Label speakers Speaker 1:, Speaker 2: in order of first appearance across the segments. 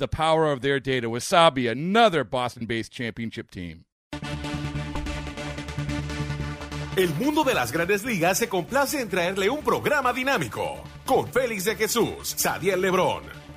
Speaker 1: the power of their data. Wasabi, another Boston based championship team.
Speaker 2: El mundo de las grandes ligas se complace en traerle un programa dinámico con Félix de Jesús, Sadiel Lebrón,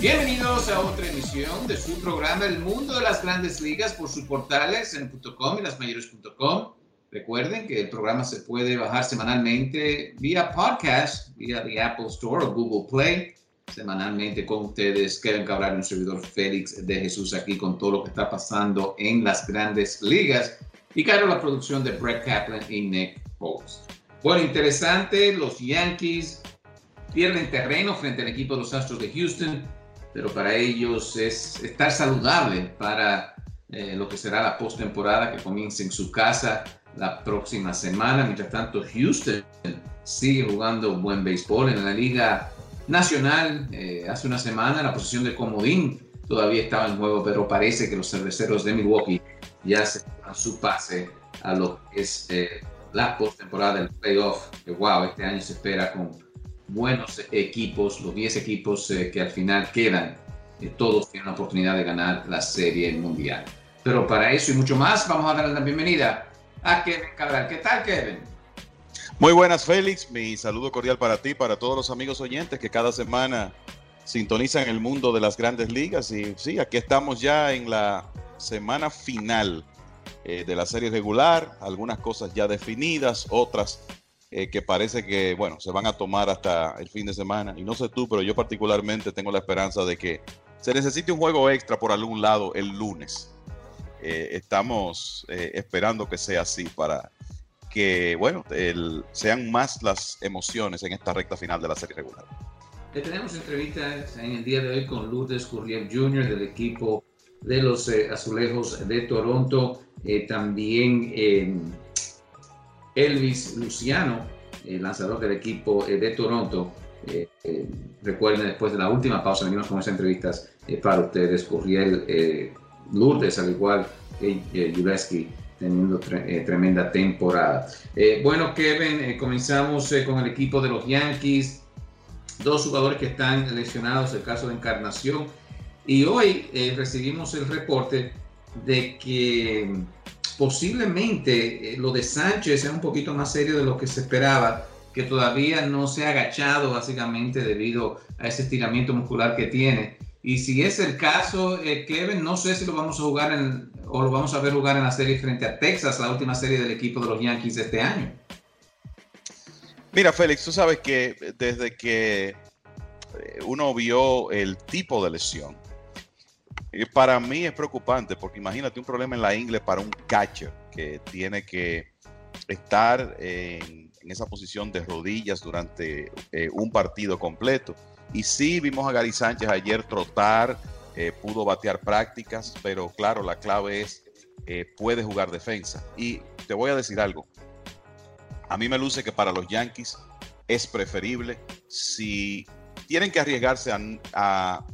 Speaker 3: Bienvenidos a otra emisión de su programa El Mundo de las Grandes Ligas por sus portales en .com y lasmayores.com. Recuerden que el programa se puede bajar semanalmente vía podcast, vía the Apple Store o Google Play. Semanalmente con ustedes, Kevin Cabral un servidor Félix de Jesús aquí con todo lo que está pasando en las grandes ligas. Y claro, la producción de Brett Kaplan y Nick Post. Bueno, interesante, los Yankees pierden terreno frente al equipo de los Astros de Houston pero para ellos es estar saludable para eh, lo que será la postemporada que comienza en su casa la próxima semana. Mientras tanto, Houston sigue jugando buen béisbol en la Liga Nacional. Eh, hace una semana la posición de comodín todavía estaba en juego, pero parece que los cerveceros de Milwaukee ya se dan su pase a lo que es eh, la postemporada del playoff. Que wow, este año se espera con buenos equipos, los 10 equipos eh, que al final quedan, eh, todos tienen la oportunidad de ganar la Serie Mundial. Pero para eso y mucho más, vamos a darle la bienvenida a Kevin Cabral. ¿Qué tal, Kevin?
Speaker 4: Muy buenas, Félix. Mi saludo cordial para ti, para todos los amigos oyentes que cada semana sintonizan el mundo de las grandes ligas. Y sí, aquí estamos ya en la semana final eh, de la serie regular, algunas cosas ya definidas, otras eh, que parece que, bueno, se van a tomar hasta el fin de semana. Y no sé tú, pero yo particularmente tengo la esperanza de que se necesite un juego extra por algún lado el lunes. Eh, estamos eh, esperando que sea así para que, bueno, sean más las emociones en esta recta final de la serie regular.
Speaker 3: tenemos entrevistas en el día de hoy con Lourdes Curriel Jr. del equipo de los Azulejos de Toronto. también Elvis Luciano, lanzador del equipo eh, de Toronto. Eh, eh, recuerden, después de la última pausa, venimos con esas entrevistas para ustedes. Curiel Lourdes, al igual que Juleski, teniendo tremenda temporada. bueno, Kevin, comenzamos con el equipo de los Yankees. Dos jugadores que están lesionados, el caso de Encarnación. Y hoy recibimos el reporte de que posiblemente eh, lo de Sánchez sea un poquito más serio de lo que se esperaba, que todavía no se ha agachado básicamente debido a ese estiramiento muscular que tiene. Y si es el caso, eh, Kevin, no sé si lo vamos a jugar en, o lo vamos a ver jugar en la serie frente a Texas, la última serie del equipo de los Yankees de este año.
Speaker 4: Mira, Félix, tú sabes que desde que eh, uno vio el tipo de lesión, para mí es preocupante porque imagínate un problema en la ingle para un catcher que tiene que estar en en esa posición de rodillas durante eh, un partido completo. Y sí vimos a Gary Sánchez ayer trotar, eh, pudo batear prácticas, pero claro, la clave es, eh, puede jugar defensa. Y te voy a decir algo, a mí me luce que para los Yankees es preferible si tienen que arriesgarse a,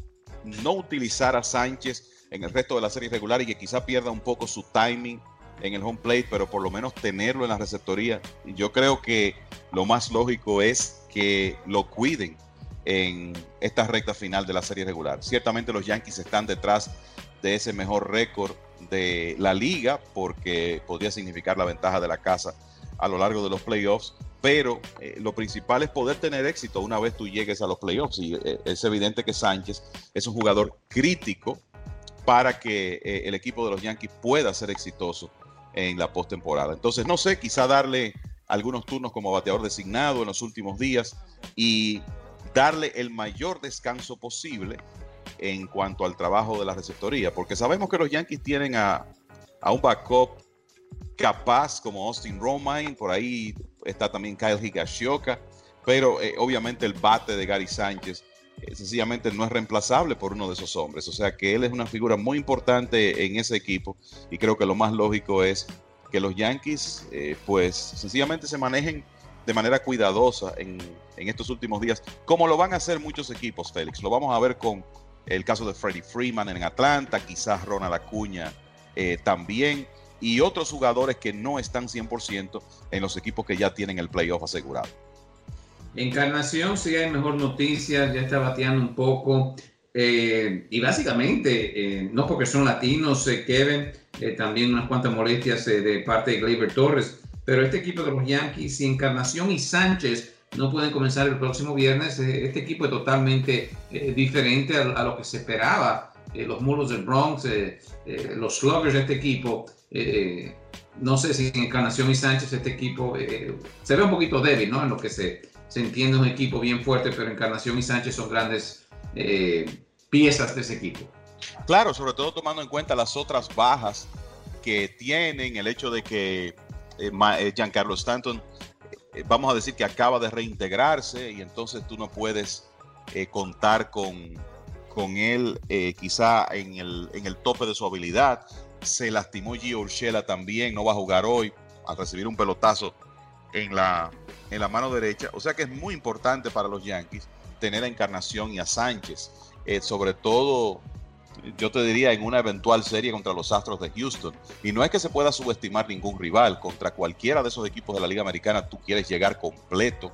Speaker 4: no utilizar a Sánchez en el resto de la serie regular y que quizá pierda un poco su timing en el home plate, pero por lo menos tenerlo en la receptoría. Yo creo que lo más lógico es que lo cuiden en esta recta final de la serie regular. Ciertamente los Yankees están detrás de ese mejor récord de la liga porque podría significar la ventaja de la casa a lo largo de los playoffs, pero eh, lo principal es poder tener éxito una vez tú llegues a los playoffs y eh, es evidente que Sánchez es un jugador crítico para que eh, el equipo de los Yankees pueda ser exitoso en la postemporada. Entonces, no sé, quizá darle algunos turnos como bateador designado en los últimos días y darle el mayor descanso posible en cuanto al trabajo de la receptoría, porque sabemos que los Yankees tienen a, a un backup capaz como Austin Romine, por ahí está también Kyle Higashioka, pero eh, obviamente el bate de Gary Sánchez eh, sencillamente no es reemplazable por uno de esos hombres, o sea que él es una figura muy importante en ese equipo y creo que lo más lógico es que los Yankees eh, pues sencillamente se manejen de manera cuidadosa en, en estos últimos días, como lo van a hacer muchos equipos, Félix. Lo vamos a ver con el caso de Freddie Freeman en Atlanta, quizás Ronald Acuña también y otros jugadores que no están 100% en los equipos que ya tienen el playoff asegurado.
Speaker 3: Encarnación, sí hay mejor noticia, ya está bateando un poco. Eh, y básicamente, eh, no porque son latinos, eh, Kevin, también unas cuantas molestias de parte de Gleyber Torres, pero este equipo de los Yankees, y Encarnación y Sánchez no pueden comenzar el próximo viernes, este equipo es totalmente diferente a, lo que se esperaba. Los muros del Bronx, los sluggers de este equipo eh, no sé si en Encarnación y Sánchez este equipo eh, se ve un poquito débil, ¿no? En lo que se, se entiende un equipo bien fuerte, pero Encarnación y Sánchez son grandes eh, piezas de ese equipo.
Speaker 4: Claro, sobre todo tomando en cuenta las otras bajas que tienen, el hecho de que Giancarlo Stanton, vamos a decir que acaba de reintegrarse y entonces tú no puedes contar con, con él quizá en el, en el tope de su habilidad se lastimó Gio Urshela también, no va a jugar hoy al recibir un pelotazo en la, en la mano derecha. O sea que es muy importante para los Yankees tener a Encarnación y a Sánchez, eh, sobre todo, yo te diría, en una eventual serie contra los Astros de Houston. Y no es que se pueda subestimar ningún rival, contra cualquiera de esos equipos de la Liga Americana tú quieres llegar completo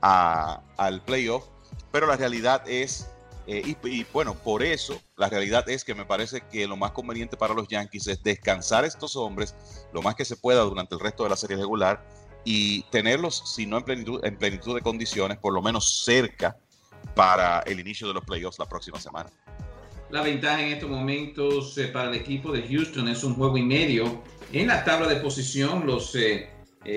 Speaker 4: al playoff, pero la realidad es eh, y, bueno, por eso la realidad es que me parece que lo más conveniente para los Yankees es descansar estos hombres lo más que se pueda durante el resto de la serie regular y tenerlos, si no en plenitud, en plenitud de condiciones, por lo menos cerca para el inicio de los playoffs la próxima semana.
Speaker 3: La ventaja en estos momentos eh, para el equipo de Houston es un juego y medio. En la tabla de posición, los eh,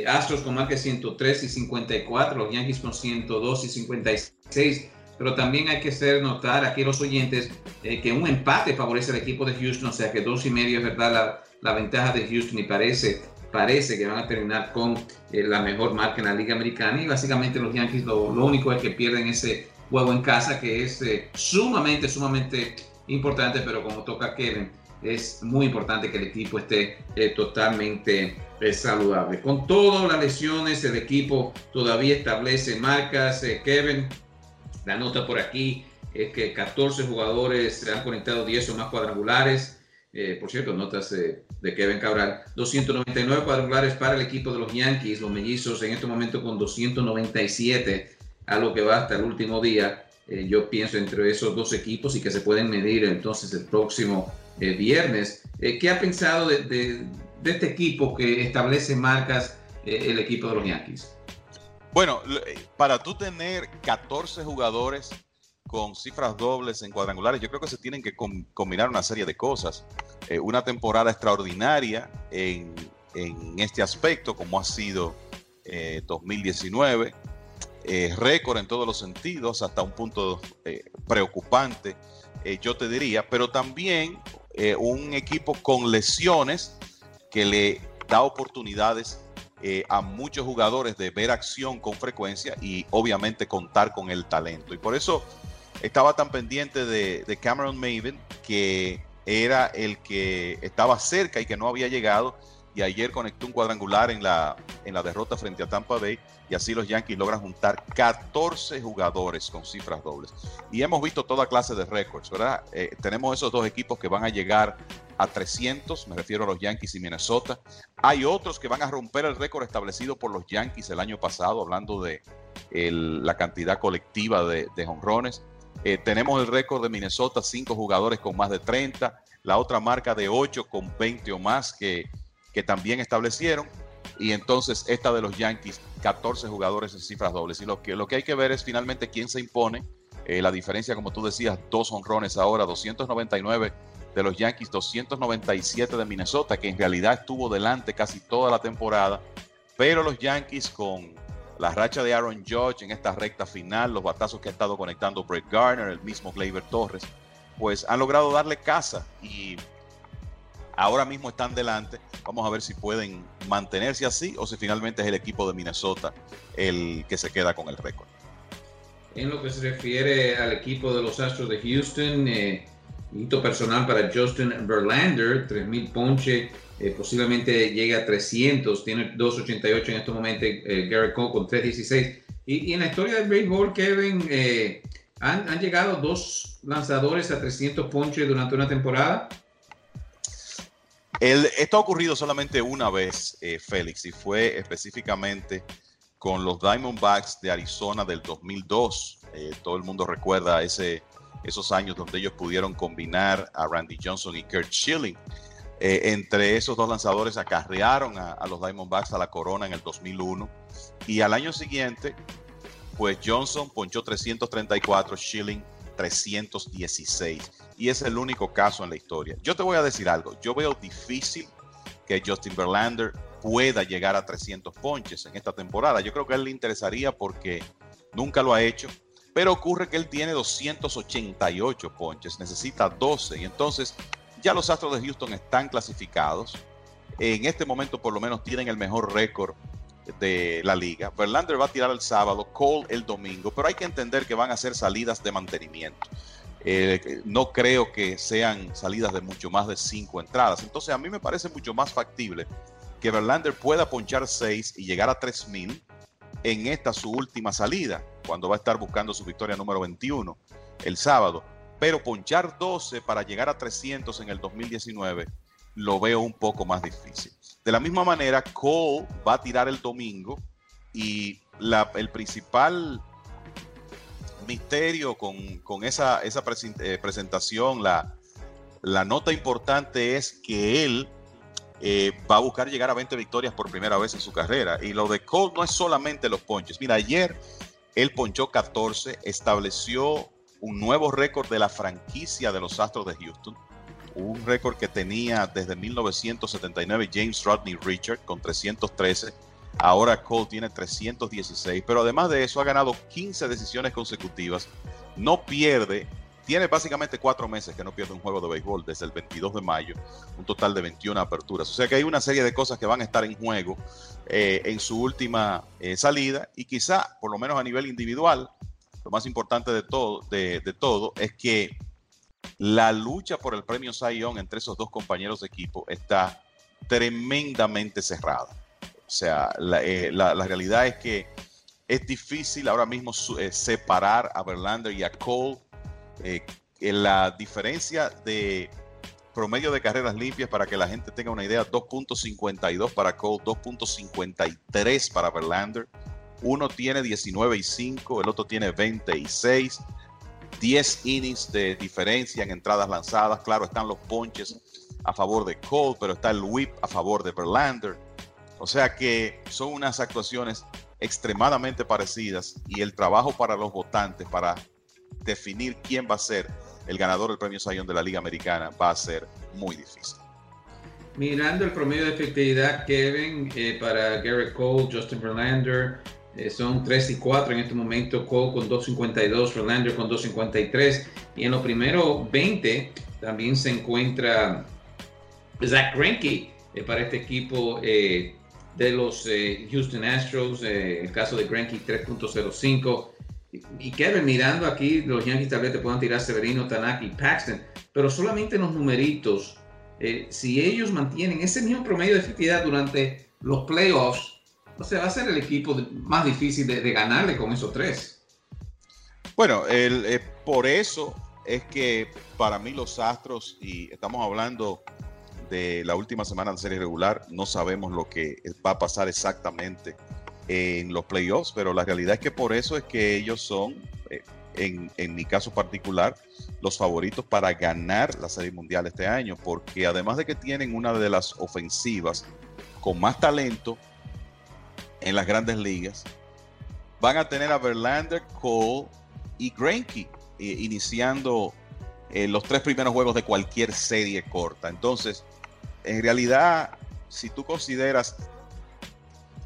Speaker 3: Astros con marca 103 y 54, los Yankees con 102 y 56 pero también hay que hacer notar aquí los oyentes eh, que un empate favorece al equipo de Houston, o sea que dos y medio es verdad la, la ventaja de Houston y parece, parece que van a terminar con eh, la mejor marca en la Liga Americana y básicamente los Yankees lo, lo único es que pierden ese juego en casa que es eh, sumamente, sumamente importante, pero como toca Kevin, es muy importante que el equipo esté totalmente saludable. Con todas las lesiones, el equipo todavía establece marcas. Kevin, la nota por aquí es que 14 jugadores se han conectado 10 o más cuadrangulares. Eh, por cierto, notas de Kevin Cabral. 299 cuadrangulares para el equipo de los Yankees, los mellizos en este momento con 297, a lo que va hasta el último día. Eh, yo pienso entre esos dos equipos y que se pueden medir entonces el próximo eh, viernes. ¿Qué ha pensado de, este equipo que establece marcas el equipo de los Yankees?
Speaker 4: Bueno, eh, para tú tener 14 jugadores con cifras dobles en cuadrangulares, yo creo que se tienen que combinar una serie de cosas. Eh, una temporada extraordinaria en, este aspecto, como ha sido 2019. Eh, récord en todos los sentidos, hasta un punto preocupante, yo te diría, pero también un equipo con lesiones que le da oportunidades eh, a muchos jugadores de ver acción con frecuencia y obviamente contar con el talento. Y por eso estaba tan pendiente de, Cameron Maven, que era el que estaba cerca y que no había llegado. Y ayer conectó un cuadrangular en la, en la derrota frente a Tampa Bay. Y así los Yankees logran juntar 14 jugadores con cifras dobles. Y hemos visto toda clase de récords, ¿verdad? Eh, tenemos esos dos equipos que van a llegar a 300, me refiero a los Yankees y Minnesota. Hay otros que van a romper el récord establecido por los Yankees el año pasado, hablando de la cantidad colectiva de, honrones. Eh, tenemos el récord de Minnesota, cinco jugadores con más de 30, la otra marca de 8 con 20 o más que, que también establecieron. Y entonces esta de los Yankees, 14 jugadores en cifras dobles. Y lo que, lo que hay que ver es finalmente quién se impone. Eh, la diferencia, como tú decías, dos honrones ahora, 299 de los Yankees, 297 de Minnesota, que en realidad estuvo delante casi toda la temporada, pero los Yankees con la racha de Aaron Judge en esta recta final, los batazos que ha estado conectando Brett Garner, el mismo Gleyber Torres, pues han logrado darle casa y ahora mismo están delante. Vamos a ver si pueden mantenerse así o si finalmente es el equipo de Minnesota el que se queda con el récord.
Speaker 3: En lo que se refiere al equipo de los Astros de Houston, eh, Hito personal para Justin Verlander, 3.000 ponche, eh, posiblemente llegue a 300, tiene 2.88 en este momento eh, Garrett Cole con 3.16. Y, en la historia del béisbol, Kevin, eh, han, llegado dos lanzadores a 300 ponches durante una temporada.
Speaker 4: El, esto ha ocurrido solamente una vez, Félix, y fue específicamente con los Diamondbacks de Arizona del 2002. todo el mundo recuerda ese esos años donde ellos pudieron combinar a Randy Johnson y Kurt Schilling. Eh, entre esos dos lanzadores acarrearon a, los Diamondbacks a la corona en el 2001 y al año siguiente, pues Johnson ponchó 334, Schilling 316 y es el único caso en la historia. Yo te voy a decir algo, yo veo difícil que Justin Verlander pueda llegar a 300 ponches en esta temporada. Yo creo que a él le interesaría porque nunca lo ha hecho pero ocurre que él tiene 288 ponches, necesita 12 y entonces ya los Astros de Houston están clasificados. En este momento por lo menos tienen el mejor récord de la liga. Verlander va a tirar el sábado, Cole el domingo, pero hay que entender que van a ser salidas de mantenimiento. Eh, no creo que sean salidas de mucho más de cinco entradas. Entonces a mí me parece mucho más factible que Verlander pueda ponchar 6 y llegar a 3000 en esta su última salida cuando va a estar buscando su victoria número 21 el sábado. Pero ponchar 12 para llegar a 300 en el 2019 lo veo un poco más difícil. De la misma manera, Cole va a tirar el domingo y la, el principal misterio con, esa, esa eh, presentación, la, la nota importante es que él eh, va a buscar llegar a 20 victorias por primera vez en su carrera. Y lo de Cole no es solamente los ponches. Mira, ayer él ponchó 14, estableció un nuevo récord de la franquicia de los Astros de Houston, un récord que tenía desde 1979 James Rodney Richard con 313. Ahora Cole tiene 316, pero además de eso ha ganado 15 decisiones consecutivas, no pierde tiene básicamente cuatro meses que no pierde un juego de béisbol desde el 22 de mayo, un total de 21 aperturas. O sea que hay una serie de cosas que van a estar en juego eh, en su última eh, salida y quizá, por lo menos a nivel individual, lo más importante de todo, de, todo es que la lucha por el premio Cy entre esos dos compañeros de equipo está tremendamente cerrada. O sea, la, eh, la realidad es que es difícil ahora mismo separar a Verlander y a Cole eh, la diferencia de promedio de carreras limpias, para que la gente tenga una idea, 2.52 para Cole, 2.53 para Verlander. Uno tiene 19 y 5, el otro tiene 26. 10 innings de diferencia en entradas lanzadas. Claro, están los ponches a favor de Cole, pero está el whip a favor de Verlander. O sea que son unas actuaciones extremadamente parecidas y el trabajo para los votantes, para definir quién va a ser el ganador del premio Sayón de la Liga Americana va a ser muy difícil.
Speaker 3: Mirando el promedio de efectividad, Kevin, eh, para Garrett Cole, Justin Verlander, eh, son 3 y 4 en este momento. Cole con 2.52, Verlander con 2.53. Y en los primeros 20 también se encuentra Zach Greinke eh, para este equipo de los Houston Astros, el caso de Greinke 3.05. Y, Kevin, mirando aquí, los Yankees tal vez te puedan tirar Severino, Tanaki, Paxton, pero solamente los numeritos, eh, si ellos mantienen ese mismo promedio de efectividad durante los playoffs, o sea, va a ser el equipo más difícil de, ganarle con esos tres.
Speaker 4: Bueno, el, por eso es que para mí los Astros, y estamos hablando de la última semana de serie regular, no sabemos lo que va a pasar exactamente en los playoffs, pero la realidad es que por eso es que ellos son, eh, en, en, mi caso particular, los favoritos para ganar la Serie Mundial este año, porque además de que tienen una de las ofensivas con más talento en las grandes ligas, van a tener a Verlander, Cole y Greinke eh, iniciando eh, los tres primeros juegos de cualquier serie corta. Entonces, en realidad, si tú consideras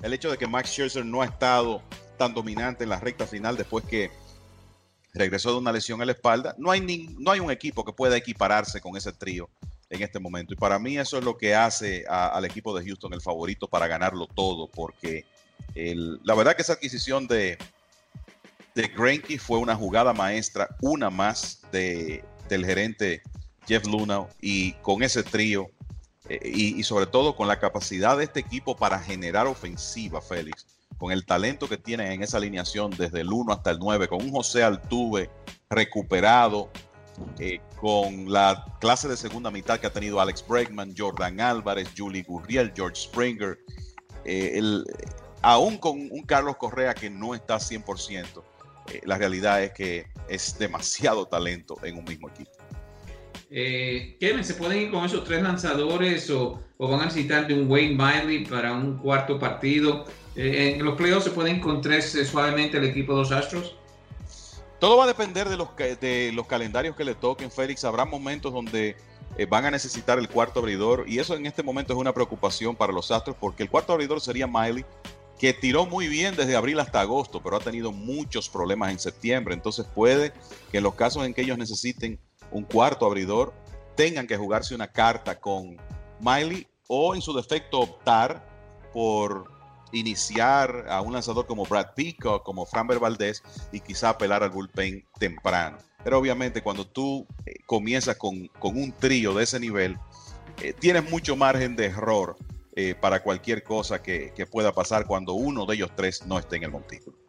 Speaker 4: el hecho de que Max Scherzer no ha estado tan dominante en la recta final después que regresó de una lesión en la espalda, no hay, no hay un equipo que pueda equipararse con ese trío en este momento. Y para mí eso es lo que hace al equipo de Houston el favorito para ganarlo todo, porque la verdad que esa adquisición de, de Greinke fue una jugada maestra, una más de, del gerente Jeff Luna y con ese trío eh, y, sobre todo con la capacidad de este equipo para generar ofensiva, Félix, con el talento que tienen en esa alineación desde el 1 hasta el 9, con un José Altuve recuperado, eh, con la clase de segunda mitad que ha tenido Alex Bregman, Jordan Álvarez, Julie Gurriel, George Springer, eh, aún con un Carlos Correa que no está 100%, la realidad es que es demasiado talento en un mismo equipo.
Speaker 3: Eh, Kevin, ¿se pueden ir con esos tres lanzadores o, van a necesitar de un Wayne Miley para un cuarto partido? Eh, ¿En los playoffs se puede encontrarse suavemente el equipo de los Astros?
Speaker 4: Todo va a depender de los, de los calendarios que le toquen, Félix. Habrá momentos donde eh, van a necesitar el cuarto abridor y eso en este momento es una preocupación para los Astros porque el cuarto abridor sería Miley, que tiró muy bien desde abril hasta agosto, pero ha tenido muchos problemas en septiembre. Entonces puede que en los casos en que ellos necesiten un cuarto abridor, tengan que jugarse una carta con Miley o en su defecto optar por iniciar a un lanzador como Brad Pico, como Framber Valdez y quizá apelar al bullpen temprano. Pero obviamente cuando tú eh, comienzas con, un trío de ese nivel, eh, tienes mucho margen de error eh, para cualquier cosa que, que, pueda pasar cuando uno de ellos tres no esté en el montículo.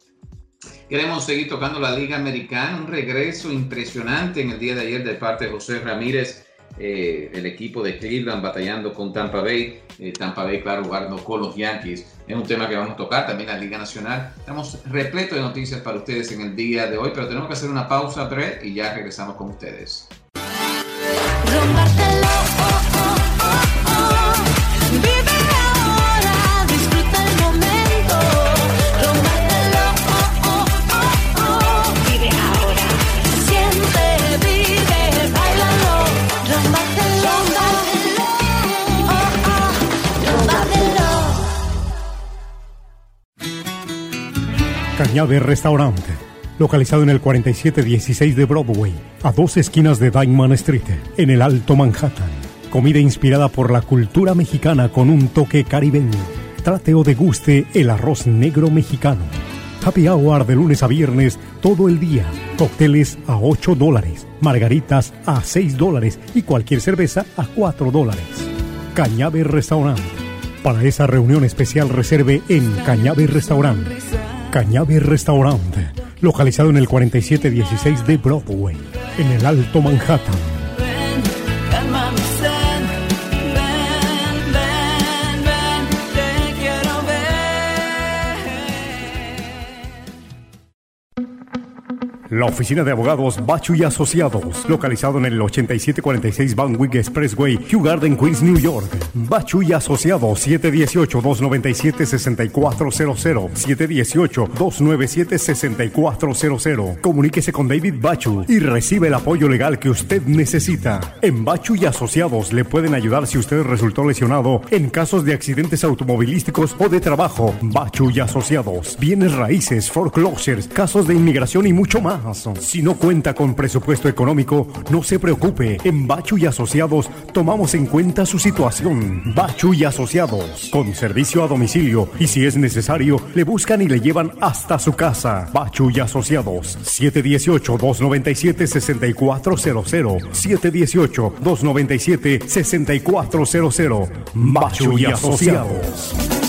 Speaker 3: Queremos seguir tocando la Liga Americana, un regreso impresionante en el día de ayer de parte de José Ramírez, eh, el equipo de Cleveland batallando con Tampa Bay, eh, Tampa Bay para jugando con los Yankees. Es un tema que vamos a tocar también la Liga Nacional. Estamos repleto de noticias para ustedes en el día de hoy, pero tenemos que hacer una pausa breve y ya regresamos con ustedes.
Speaker 5: Cañabe Restaurante, localizado en el 4716 de Broadway, a dos esquinas de Diamond Street, en el Alto Manhattan. Comida inspirada por la cultura mexicana con un toque caribeño. Trate o deguste el arroz negro mexicano. Happy hour de lunes a viernes todo el día. Cócteles a 8 dólares, margaritas a 6 dólares y cualquier cerveza a 4 dólares. Cañabe Restaurante. Para esa reunión especial reserve en Cañabe Restaurante Cañabe Restaurante, localizado en el 4716 de Broadway, en el Alto Manhattan. La oficina de abogados Bachu y Asociados, localizado en el 8746 Van Wyck Expressway, Hugh Garden, Queens, New York. Bachu y Asociados, 718-297-6400, 718-297-6400. Comuníquese con David Bachu y recibe el apoyo legal que usted necesita. En Bachu y Asociados le pueden ayudar si usted resultó lesionado en casos de accidentes automovilísticos o de trabajo. Bachu y Asociados, bienes raíces, foreclosures, casos de inmigración y mucho más. Si no cuenta con presupuesto económico, no se preocupe. En Bachu y Asociados tomamos en cuenta su situación. Bachu y Asociados, con servicio a domicilio y si es necesario, le buscan y le llevan hasta su casa. Bachu y Asociados, 718-297-6400. 718-297-6400. Bachu y Asociados.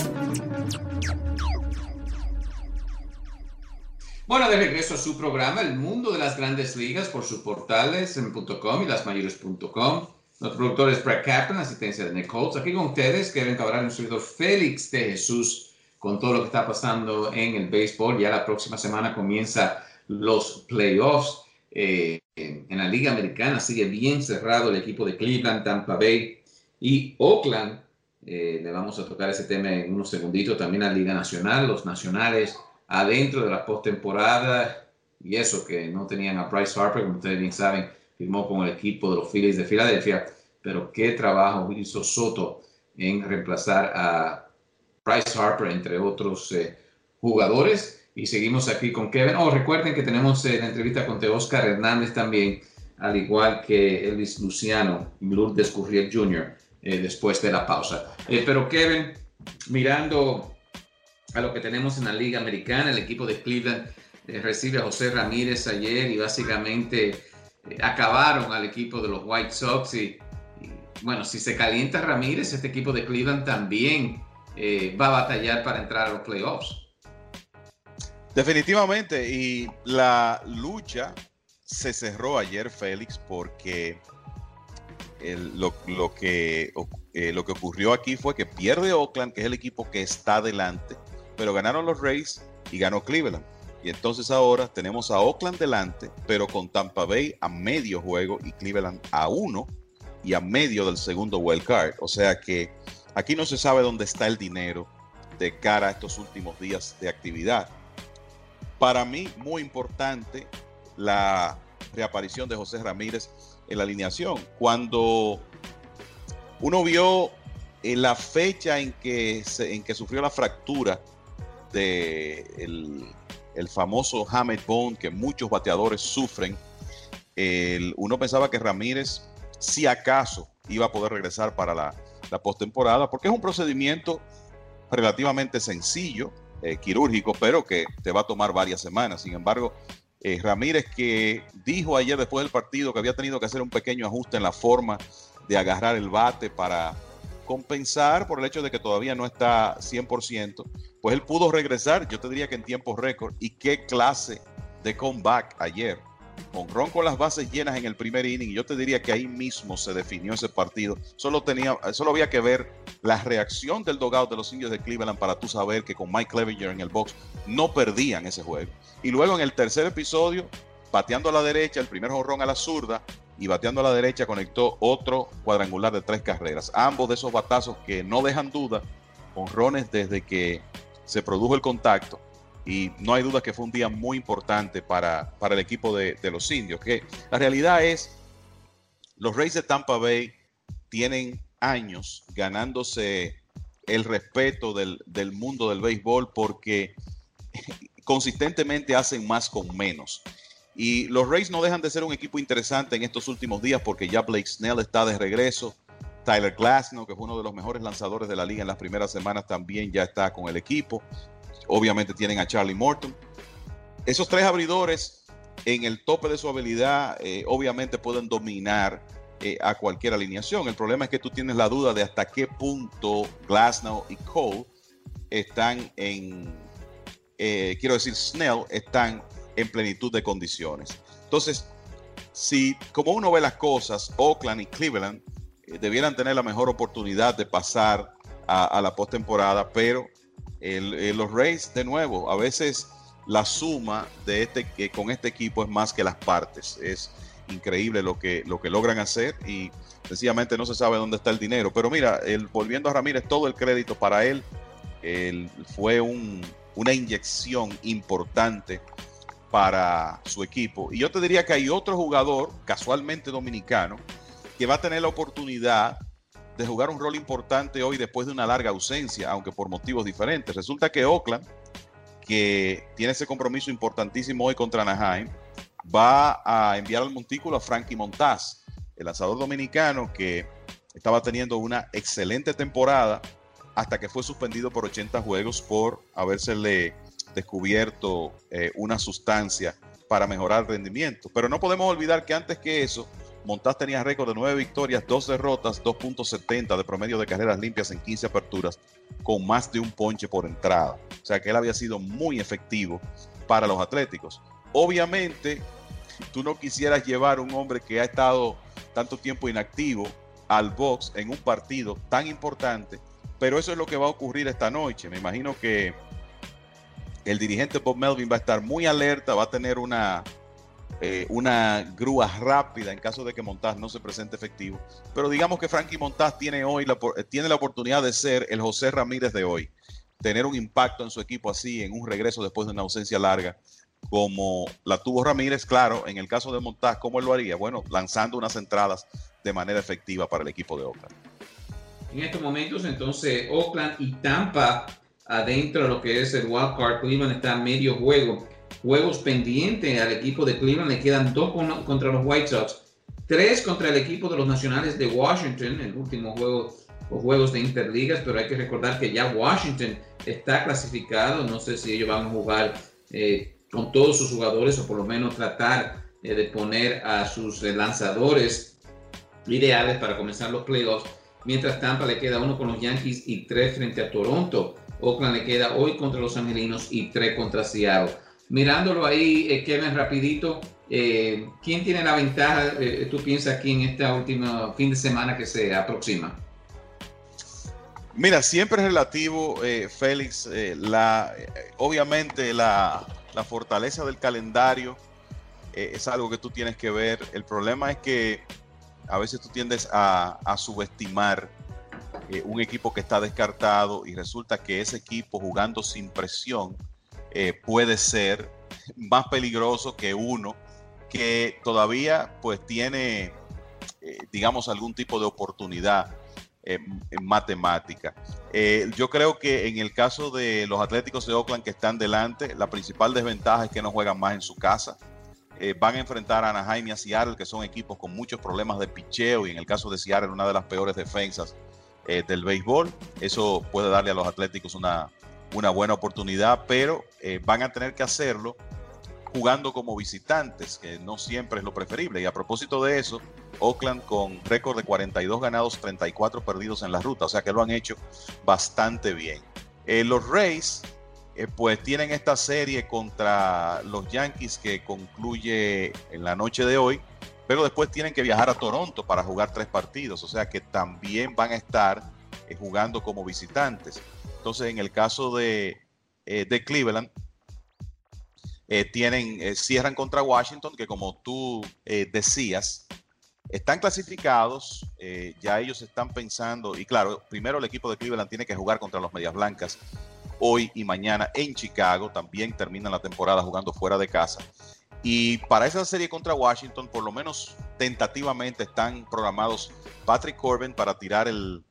Speaker 3: Bueno, de regreso a su programa, El Mundo de las Grandes Ligas, por sus portales en .com y lasmayores.com. Nuestro productor es Brett Kaplan, asistencia de Nick Holtz. Aquí con ustedes, Kevin Cabral, un servidor Félix de Jesús, con todo lo que está pasando en el béisbol. Ya la próxima semana comienza los playoffs. Eh, en la Liga Americana sigue bien cerrado el equipo de Cleveland, Tampa Bay y Oakland. Eh, le vamos a tocar ese tema en unos segunditos. También la Liga Nacional, los nacionales adentro de la postemporada y eso que no tenían a Bryce Harper, como ustedes bien saben, firmó con el equipo de los Phillies de Filadelfia, pero qué trabajo hizo Soto en reemplazar a Bryce Harper, entre otros eh, jugadores. Y seguimos aquí con Kevin. Oh, recuerden que tenemos eh, la entrevista con Oscar Hernández también, al igual que Elvis Luciano y Lourdes Curriel Jr. Eh, después de la pausa. pero Kevin, mirando a lo que tenemos en la Liga Americana. El equipo de Cleveland eh, recibe a José Ramírez ayer y básicamente eh, acabaron al equipo de los White Sox. Y, bueno, si se calienta Ramírez, este equipo de Cleveland también eh, va a batallar para entrar a los playoffs.
Speaker 4: Definitivamente, y la lucha se cerró ayer, Félix, porque lo, que, lo que ocurrió aquí fue que pierde Oakland, que es el equipo que está adelante, pero ganaron los Rays y ganó Cleveland. Y entonces ahora tenemos a Oakland delante, pero con Tampa Bay a medio juego y Cleveland a uno y a medio del segundo wild card. O sea que aquí no se sabe dónde está el dinero de cara a estos últimos días de actividad. Para mí, muy importante la reaparición de José Ramírez en la alineación. Cuando uno vio en la fecha en que, en que sufrió la fractura de el, famoso Hamed Bone que muchos bateadores sufren, uno pensaba que Ramírez, si acaso, iba a poder regresar para la, la postemporada, porque es un procedimiento relativamente sencillo, eh, quirúrgico, pero que te va a tomar varias semanas. Sin embargo, eh, Ramírez que dijo ayer después del partido que había tenido que hacer un pequeño ajuste en la forma de agarrar el bate para compensar por el hecho de que todavía no está 100%, pues él pudo regresar, yo te diría que en tiempo récord, y qué clase de comeback ayer. Con Ron con las bases llenas en el primer inning, yo te diría que ahí mismo se definió ese partido. Solo, tenía, solo había que ver la reacción del dogado de los indios de Cleveland para tú saber que con Mike Clevenger en el box no perdían ese juego. Y luego en el tercer episodio, bateando a la derecha, el primer jonrón a la zurda, y bateando a la derecha conectó otro cuadrangular de tres carreras. Ambos de esos batazos que no dejan duda, honrones desde que se produjo el contacto. Y no hay duda que fue un día muy importante para, para el equipo de, los indios. Que la realidad es, los Rays de Tampa Bay tienen años ganándose el respeto del, del mundo del béisbol porque consistentemente hacen más con menos. Y los Rays no dejan de ser un equipo interesante en estos últimos días porque ya Blake Snell está de regreso. Tyler Glasnow, que fue uno de los mejores lanzadores de la liga en las primeras semanas, también ya está con el equipo. Obviamente tienen a Charlie Morton. Esos tres abridores en el tope de su habilidad, eh, obviamente pueden dominar eh, a cualquier alineación. El problema es que tú tienes la duda de hasta qué punto Glasnow y Cole están en, eh, quiero decir, Snell están en plenitud de condiciones. Entonces, si como uno ve las cosas, Oakland y Cleveland eh, debieran tener la mejor oportunidad de pasar a, la postemporada, pero los Rays, de nuevo, a veces la suma de este, con este equipo es más que las partes. Es increíble lo que, lo que logran hacer y sencillamente no se sabe dónde está el dinero. Pero mira, volviendo a Ramírez, todo el crédito para él, fue una inyección importante para su equipo. Y yo te diría que hay otro jugador, casualmente dominicano, que va a tener la oportunidad de jugar un rol importante hoy después de una larga ausencia, aunque por motivos diferentes. Resulta que Oakland, que tiene ese compromiso importantísimo hoy contra Anaheim, va a enviar al montículo a Frankie Montaz, el lanzador dominicano que estaba teniendo una excelente temporada hasta que fue suspendido por 80 juegos por habérsele descubierto eh, una sustancia para mejorar el rendimiento. Pero no podemos olvidar que antes que eso, Montaz tenía récord de 9 victorias, 2 derrotas, 2.70 de promedio de carreras limpias en 15 aperturas, con más de un ponche por entrada. O sea que él había sido muy efectivo para los Atléticos. Obviamente, tú no quisieras llevar un hombre que ha estado tanto tiempo inactivo al box en un partido tan importante, pero eso es lo que va a ocurrir esta noche. Me imagino que el dirigente Bob Melvin va a estar muy alerta, va a tener una, eh, una grúa rápida en caso de que Montaz no se presente efectivo. Pero digamos que Frankie Montaz tiene hoy la, tiene la oportunidad de ser el José Ramírez de hoy, tener un impacto en su equipo así, en un regreso después de una ausencia larga como la tuvo Ramírez, claro, en el caso de Montaz, ¿cómo él lo haría? Bueno, lanzando unas entradas de manera efectiva para el equipo de Oakland.
Speaker 3: En estos momentos, entonces, Oakland y Tampa adentro de lo que es el wild card. Cleveland está a medio juego. Juegos pendientes al equipo de Cleveland. Le quedan dos contra los White Sox, tres contra el equipo de los Nacionales de Washington, el último juego o juegos de interligas, pero hay que recordar que ya Washington está clasificado. No sé si ellos van a jugar eh, con todos sus jugadores o por lo menos tratar eh, de poner a sus eh, lanzadores ideales para comenzar los playoffs. Mientras Tampa le queda uno con los Yankees y tres frente a Toronto. Oakland le queda hoy contra los Angelinos y tres contra Seattle. Mirándolo ahí, eh, Kevin, rapidito, ¿quién tiene la ventaja, tú piensas, aquí en este último fin de semana que se aproxima?
Speaker 4: Mira, siempre es relativo, Félix. la, obviamente la, la fortaleza del calendario eh, es algo que tú tienes que ver. El problema es que a veces tú tiendes a, subestimar eh, un equipo que está descartado y resulta que ese equipo jugando sin presión eh, puede ser más peligroso que uno que todavía pues tiene digamos algún tipo de oportunidad en matemática. Eh, yo creo que en el caso de los Atléticos de Oakland que están delante, la principal desventaja es que no juegan más en su casa. Eh, van a enfrentar a Anaheim y a Seattle, que son equipos con muchos problemas de picheo y en el caso de Seattle una de las peores defensas eh, del béisbol. Eso puede darle a los Atléticos una, una buena oportunidad, pero van a tener que hacerlo jugando como visitantes, que no siempre es lo preferible. Y a propósito de eso, Oakland con récord de 42 ganados, 34 perdidos en la ruta, o sea que lo han hecho bastante bien. Eh, los Rays, eh, pues tienen esta serie contra los Yankees que concluye en la noche de hoy, pero después tienen que viajar a Toronto para jugar tres partidos, o sea que también van a estar eh, jugando como visitantes. Entonces, en el caso de, de Cleveland, eh, tienen, eh, cierran contra Washington, que como tú eh, decías, están clasificados, ya ellos están pensando, y claro, primero el equipo de Cleveland tiene que jugar contra los Medias Blancas hoy y mañana en Chicago, también terminan la temporada jugando fuera de casa. Y para esa serie contra Washington, por lo menos tentativamente están programados Patrick Corbin para tirar el,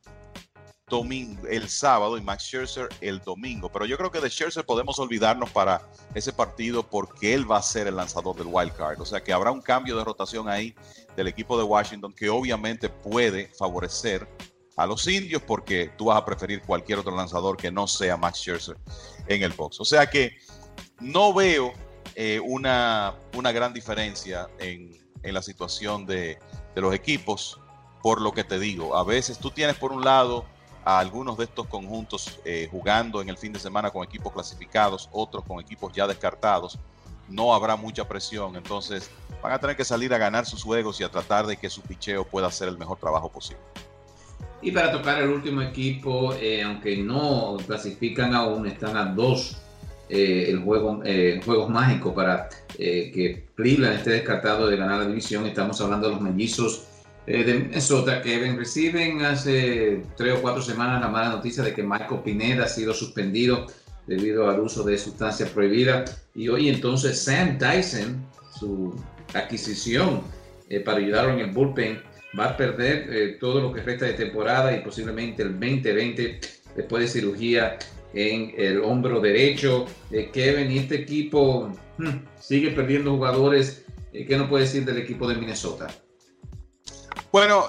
Speaker 4: domingo, el sábado y Max Scherzer el domingo. Pero yo creo que de Scherzer podemos olvidarnos para ese partido porque él va a ser el lanzador del wild card. O sea que habrá un cambio de rotación ahí del equipo de Washington que obviamente puede favorecer a los indios porque tú vas a preferir cualquier otro lanzador que no sea Max Scherzer en el box. O sea que no veo eh, una, una, gran diferencia en, en la situación de, de los equipos por lo que te digo. A veces tú tienes por un lado a algunos de estos conjuntos eh, jugando en el fin de semana con equipos clasificados, otros con equipos ya descartados. No habrá mucha presión, entonces van a tener que salir a ganar sus juegos y a tratar de que su picheo pueda hacer el mejor trabajo posible.
Speaker 3: Y para tocar el último equipo, eh, aunque no clasifican aún, están a dos eh, el juego, juegos mágicos para que Cleveland esté descartado de ganar la división. Estamos hablando de los mellizos eh, de Minnesota, Kevin, reciben hace tres o cuatro semanas la mala noticia de que Michael Pineda ha sido suspendido debido al uso de sustancias prohibidas. Y hoy entonces Sam Tyson, su adquisición eh, para ayudarlo en el bullpen, va a perder eh, todo lo que resta de temporada y posiblemente el 2020 después de cirugía en el hombro derecho. Kevin y este equipo hmm, sigue perdiendo jugadores ¿qué nos puede decir del equipo de Minnesota?
Speaker 4: Bueno,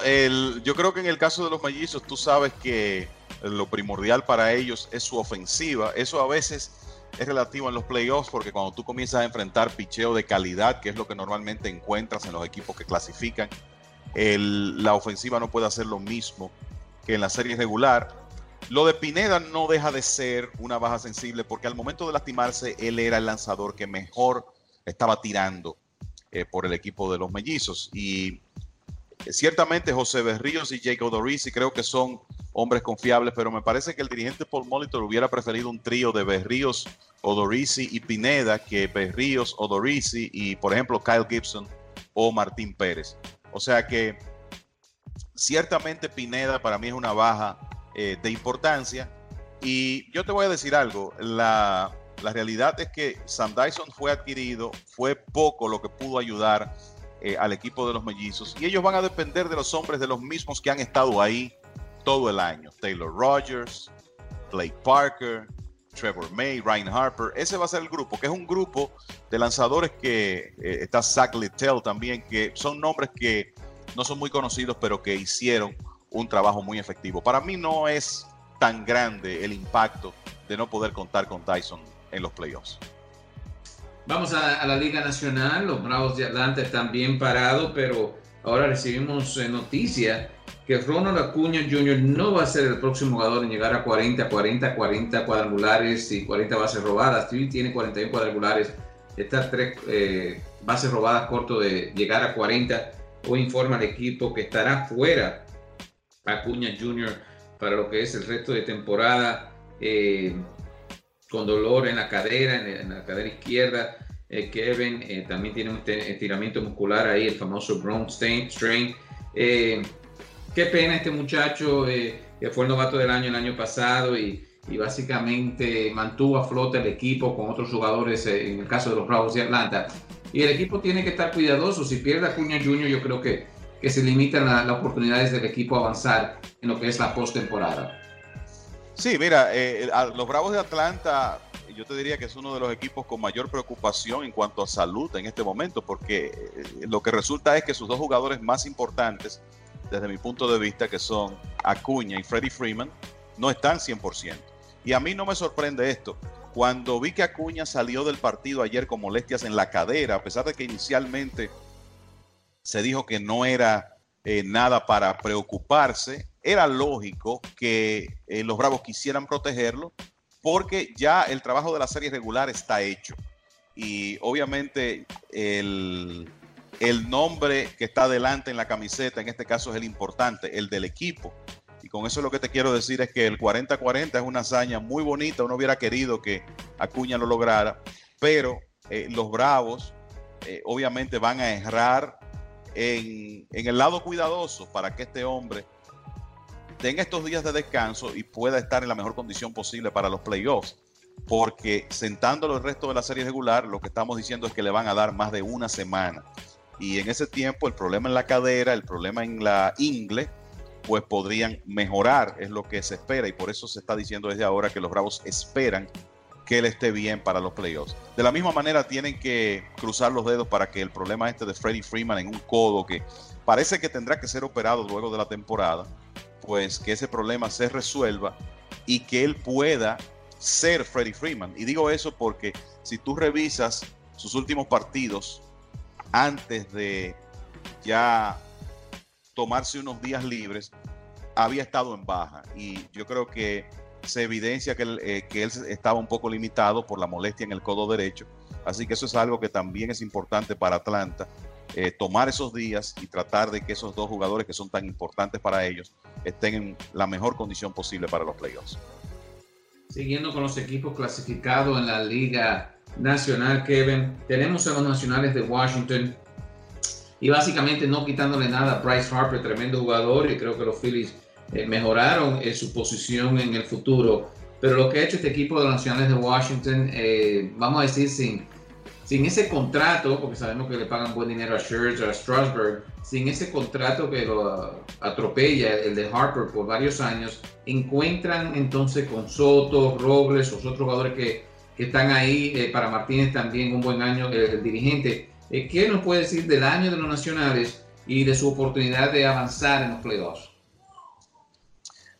Speaker 4: yo creo que en el caso de los mellizos, tú sabes que lo primordial para ellos es su ofensiva. Eso a veces es relativo en los playoffs porque cuando tú comienzas a enfrentar picheo de calidad, que es lo que normalmente encuentras en los equipos que clasifican, la ofensiva no puede hacer lo mismo que en la serie regular. Lo de Pineda no deja de ser una baja sensible porque al momento de lastimarse él era el lanzador que mejor estaba tirando eh, por el equipo de los mellizos y Ciertamente José Berríos y Jacob Dorisi creo que son hombres confiables, pero me parece que el dirigente Paul Molitor hubiera preferido un trío de Berríos, Odorisi y Pineda que Berríos, Odorisi y, por ejemplo, Kyle Gibson o Martín Pérez. O sea que ciertamente Pineda para mí es una baja eh, de importancia. Y yo te voy a decir algo, la, la realidad es que Sam Dyson fue adquirido, fue poco lo que pudo ayudar eh, al equipo de los mellizos. Y ellos van a depender de los hombres de los mismos que han estado ahí todo el año. Taylor Rogers, Blake Parker, Trevor May, Ryan Harper. Ese va a ser el grupo, que es un grupo de lanzadores que eh, está Zach Littell también, que son nombres que no son muy conocidos, pero que hicieron un trabajo muy efectivo. Para mí no es tan grande el impacto de no poder contar con Tyson en los playoffs.
Speaker 3: Vamos a, la Liga Nacional, los Bravos de Atlanta están bien parados, pero ahora recibimos eh, noticia que Ronald Acuña Jr. no va a ser el próximo jugador en llegar a 40, 40, 40 cuadrangulares y 40 bases robadas. Sí, tiene 41 cuadrangulares, está tres eh, bases robadas corto de llegar a 40. Hoy informa el equipo que estará fuera Acuña Jr. para lo que es el resto de temporada. Eh, con dolor en la cadera, en, la cadera izquierda. Eh, Kevin eh, también tiene un estiramiento muscular ahí, el famoso Brown Strain. Qué pena este muchacho que fue el novato del año el año pasado y, y, básicamente mantuvo a flote el equipo con otros jugadores, en el caso de los Bravos de Atlanta. Y el equipo tiene que estar cuidadoso. Si pierde a Cuña Jr., yo creo que, que se limitan las oportunidades del equipo a avanzar en lo que es la postemporada.
Speaker 4: Sí, mira, eh, los Bravos de Atlanta, yo te diría que es uno de los equipos con mayor preocupación en cuanto a salud en este momento, porque eh, lo que resulta es que sus dos jugadores más importantes, desde mi punto de vista, que son Acuña y Freddie Freeman, no están 100%. Y a mí no me sorprende esto. Cuando vi que Acuña salió del partido ayer con molestias en la cadera, a pesar de que inicialmente se dijo que no era eh, nada para preocuparse, era lógico que eh, los Bravos quisieran protegerlo porque ya el trabajo de la serie regular está hecho. Y obviamente el, el nombre que está adelante en la camiseta, en este caso es el importante, el del equipo. Y con eso lo que te quiero decir es que el 40-40 es una hazaña muy bonita. Uno hubiera querido que Acuña lo lograra, pero eh, los Bravos obviamente van a errar en, el lado cuidadoso para que este hombre tenga estos días de descanso y pueda estar en la mejor condición posible para los playoffs. Porque sentándolo el resto de la serie regular, lo que estamos diciendo es que le van a dar más de una semana. Y en ese tiempo, el problema en la cadera, el problema en la ingle, pues podrían mejorar, es lo que se espera. Y por eso se está diciendo desde ahora que los Bravos esperan que él esté bien para los playoffs. De la misma manera, tienen que cruzar los dedos para que el problema este de Freddie Freeman en un codo que parece que tendrá que ser operado luego de la temporada, pues que ese problema se resuelva y que él pueda ser Freddie Freeman. Y digo eso porque si tú revisas sus últimos partidos antes de ya tomarse unos días libres, había estado en baja. Y yo creo que se evidencia que él, eh, que él estaba un poco limitado por la molestia en el codo derecho. Así que eso es algo que también es importante para Atlanta eh, tomar esos días y tratar de que esos dos jugadores que son tan importantes para ellos estén en la mejor condición posible para los playoffs.
Speaker 3: Siguiendo con los equipos clasificados en la Liga Nacional, Kevin, tenemos a los Nacionales de Washington y básicamente no quitándole nada a Bryce Harper, tremendo jugador, y creo que los Phillies eh, mejoraron en su posición en el futuro. Pero lo que ha hecho este equipo de los Nacionales de Washington, eh, vamos a decir sin sin ese contrato, porque sabemos que le pagan buen dinero a Scherzer, a Strasburg, sin ese contrato que lo atropella, el de Harper, por varios años, encuentran entonces con Soto, Robles, los otros jugadores que, que están ahí, eh, para Martínez también un buen año, el, dirigente, Eh, ¿Qué nos puede decir del año de los nacionales y de su oportunidad de avanzar en los playoffs?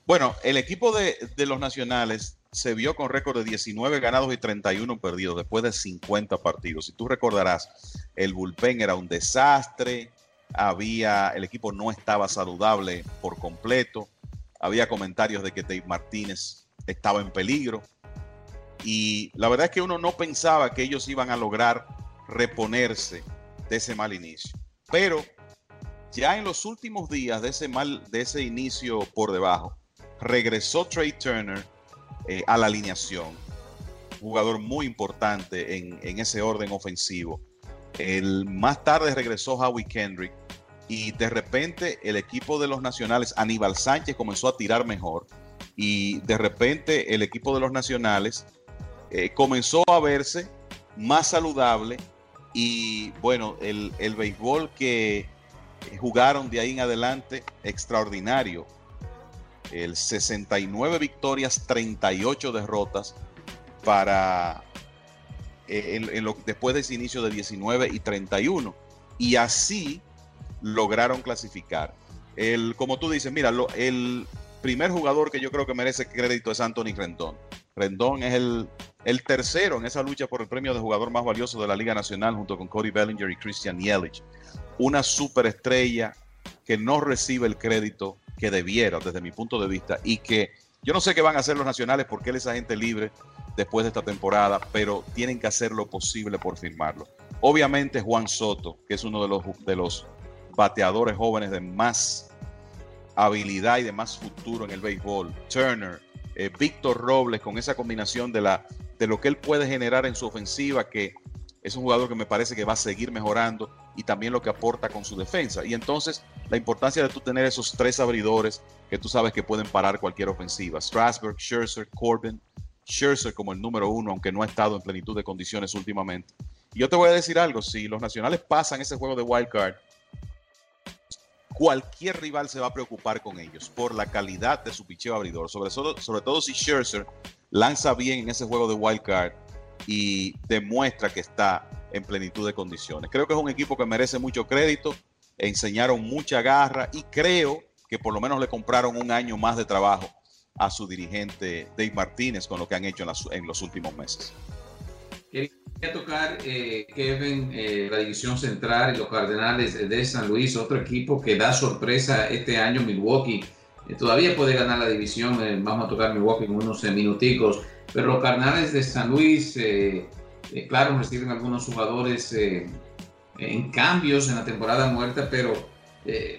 Speaker 4: Bueno, el equipo de, los nacionales se vio con récord de 19 ganados y 31 perdidos después de 50 partidos. Si tú recordarás, el bullpen era un desastre, había, el equipo no estaba saludable por completo, había comentarios de que Dave Martínez estaba en peligro y la verdad es que uno no pensaba que ellos iban a lograr reponerse de ese mal inicio. Pero ya en los últimos días de ese mal, de ese inicio por debajo, regresó Trey Turner eh, a la alineación. Jugador muy importante en, ese orden ofensivo. El, más tarde regresó Howie Kendrick y de repente el equipo de los nacionales, Aníbal Sánchez comenzó a tirar mejor y de repente el equipo de los nacionales eh, comenzó a verse más saludable y bueno, el, el béisbol que jugaron de ahí en adelante, extraordinario el 69 victorias, 38 derrotas para eh, en, en lo, después de ese inicio de 19 y 31. Y así lograron clasificar. El, como tú dices, mira, lo, el primer jugador que yo creo que merece crédito es Anthony Rendón. Rendón es el, el, tercero en esa lucha por el premio de jugador más valioso de la Liga Nacional junto con Cody Bellinger y Christian Yelich. Una superestrella que no recibe el crédito que debiera desde mi punto de vista y que yo no sé qué van a hacer los nacionales porque él es agente libre después de esta temporada, pero tienen que hacer lo posible por firmarlo. Obviamente Juan Soto, que es uno de los, de los bateadores jóvenes de más habilidad y de más futuro en el béisbol. Turner, eh, Víctor Robles, con esa combinación de, la, de lo que él puede generar en su ofensiva, que es un jugador que me parece que va a seguir mejorando y también lo que aporta con su defensa. Y entonces la importancia de tú tener esos tres abridores que tú sabes que pueden parar cualquier ofensiva. Strasburg, Scherzer, Corbin. Scherzer como el número uno, aunque no ha estado en plenitud de condiciones últimamente. Y yo te voy a decir algo, si los nacionales pasan ese juego de wild card, cualquier rival se va a preocupar con ellos por la calidad de su picheo abridor, sobre, sobre todo si Scherzer lanza bien en ese juego de wild card y demuestra que está en plenitud de condiciones. Creo que es un equipo que merece mucho crédito, enseñaron mucha garra y creo que por lo menos le compraron un año más de trabajo a su dirigente Dave Martínez con lo que han hecho en, los últimos meses.
Speaker 3: Quería tocar, eh, Kevin, eh, la división central y los Cardenales de San Luis, otro equipo que da sorpresa este año, Milwaukee. Eh, todavía puede ganar la división, vamos a tocar Milwaukee en unos minuticos, pero los Cardenales de San Luis, eh, eh, claro, reciben algunos jugadores en cambios en la temporada muerta, pero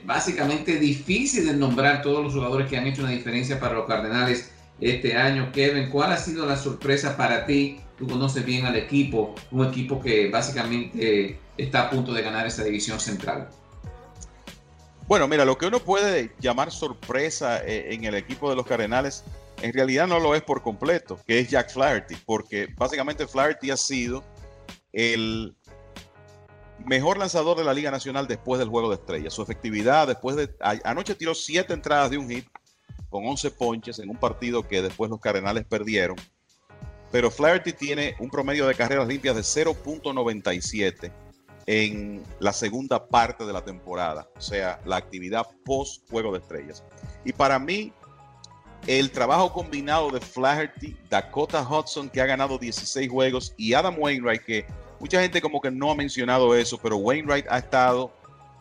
Speaker 3: básicamente difícil de nombrar todos los jugadores que han hecho una diferencia para los Cardenales este año. Kevin, ¿cuál ha sido la sorpresa para ti? Tú conoces bien al equipo, un equipo que básicamente está a punto de ganar esta división central.
Speaker 4: Bueno, mira, lo que uno puede llamar sorpresa eh, en el equipo de los Cardenales, en realidad no lo es por completo, que es Jack Flaherty, porque básicamente Flaherty ha sido el mejor lanzador de la Liga Nacional después del Juego de Estrellas. Su efectividad después de... Anoche tiró siete entradas de un hit con 11 ponches en un partido que después los Cardenales perdieron. Pero Flaherty tiene un promedio de carreras limpias de 0.97 en la segunda parte de la temporada, o sea, la actividad post Juego de Estrellas. Y para mí, el trabajo combinado de Flaherty, Dakota Hudson, que ha ganado 16 juegos, y Adam Wainwright, que mucha gente como que no ha mencionado eso, pero Wainwright ha estado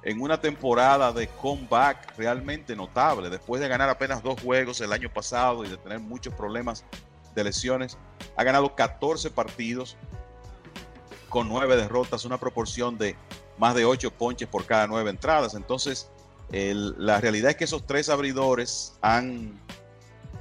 Speaker 4: en una temporada de comeback realmente notable, después de ganar apenas dos juegos el año pasado y de tener muchos problemas de lesiones, ha ganado 14 partidos con nueve derrotas, una proporción de más de ocho ponches por cada nueve entradas. Entonces, la realidad es que esos tres abridores han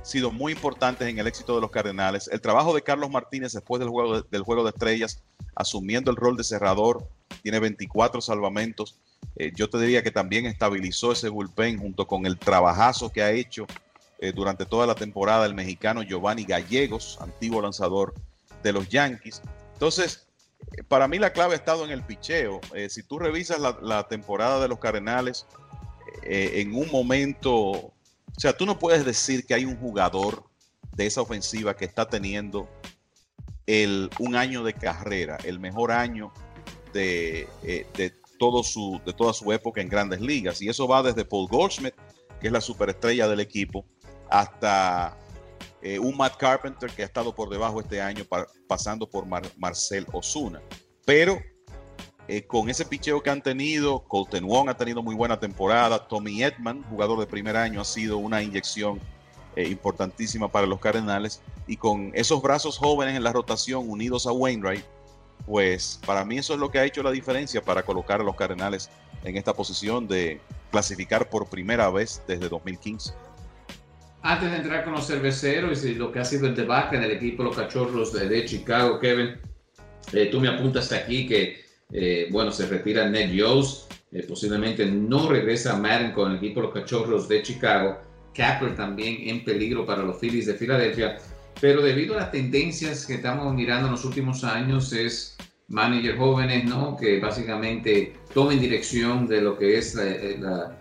Speaker 4: sido muy importantes en el éxito de los Cardenales. El trabajo de Carlos Martínez después del juego de, del juego de estrellas, asumiendo el rol de cerrador, tiene 24 salvamentos, eh, yo te diría que también estabilizó ese bullpen junto con el trabajazo que ha hecho eh, durante toda la temporada el mexicano Giovanni Gallegos, antiguo lanzador de los Yankees. Entonces, eh, para mí la clave ha estado en el picheo. Si tú revisas la, temporada de los Cardenales, en un momento, o sea, tú no puedes decir que hay un jugador de esa ofensiva que está teniendo el, un año de carrera, el mejor año de, eh, de, su, de toda su época en grandes ligas. Y eso va desde Paul Goldschmidt, que es la superestrella del equipo, hasta eh, un Matt Carpenter que ha estado por debajo este año, pasando por Marcel Osuna. Pero eh, con ese picheo que han tenido, Colton Wong ha tenido muy buena temporada, Tommy Edman, jugador de primer año, ha sido una inyección eh, importantísima para los Cardenales. Y con esos brazos jóvenes en la rotación unidos a Wainwright, pues para mí eso es lo que ha hecho la diferencia para colocar a los Cardenales en esta posición de clasificar por primera vez desde 2015.
Speaker 3: Antes de entrar con los cerveceros y lo que ha sido el debate en el equipo los cachorros de, Chicago, Kevin, eh, tú me apuntas aquí que, eh, bueno, se retira Ned Yost, eh, posiblemente no regresa Madden con el equipo de los cachorros de Chicago, Capper también en peligro para los Phillies de Filadelfia, pero debido a las tendencias que estamos mirando en los últimos años es manager jóvenes, ¿no? Que básicamente tomen dirección de lo que es la,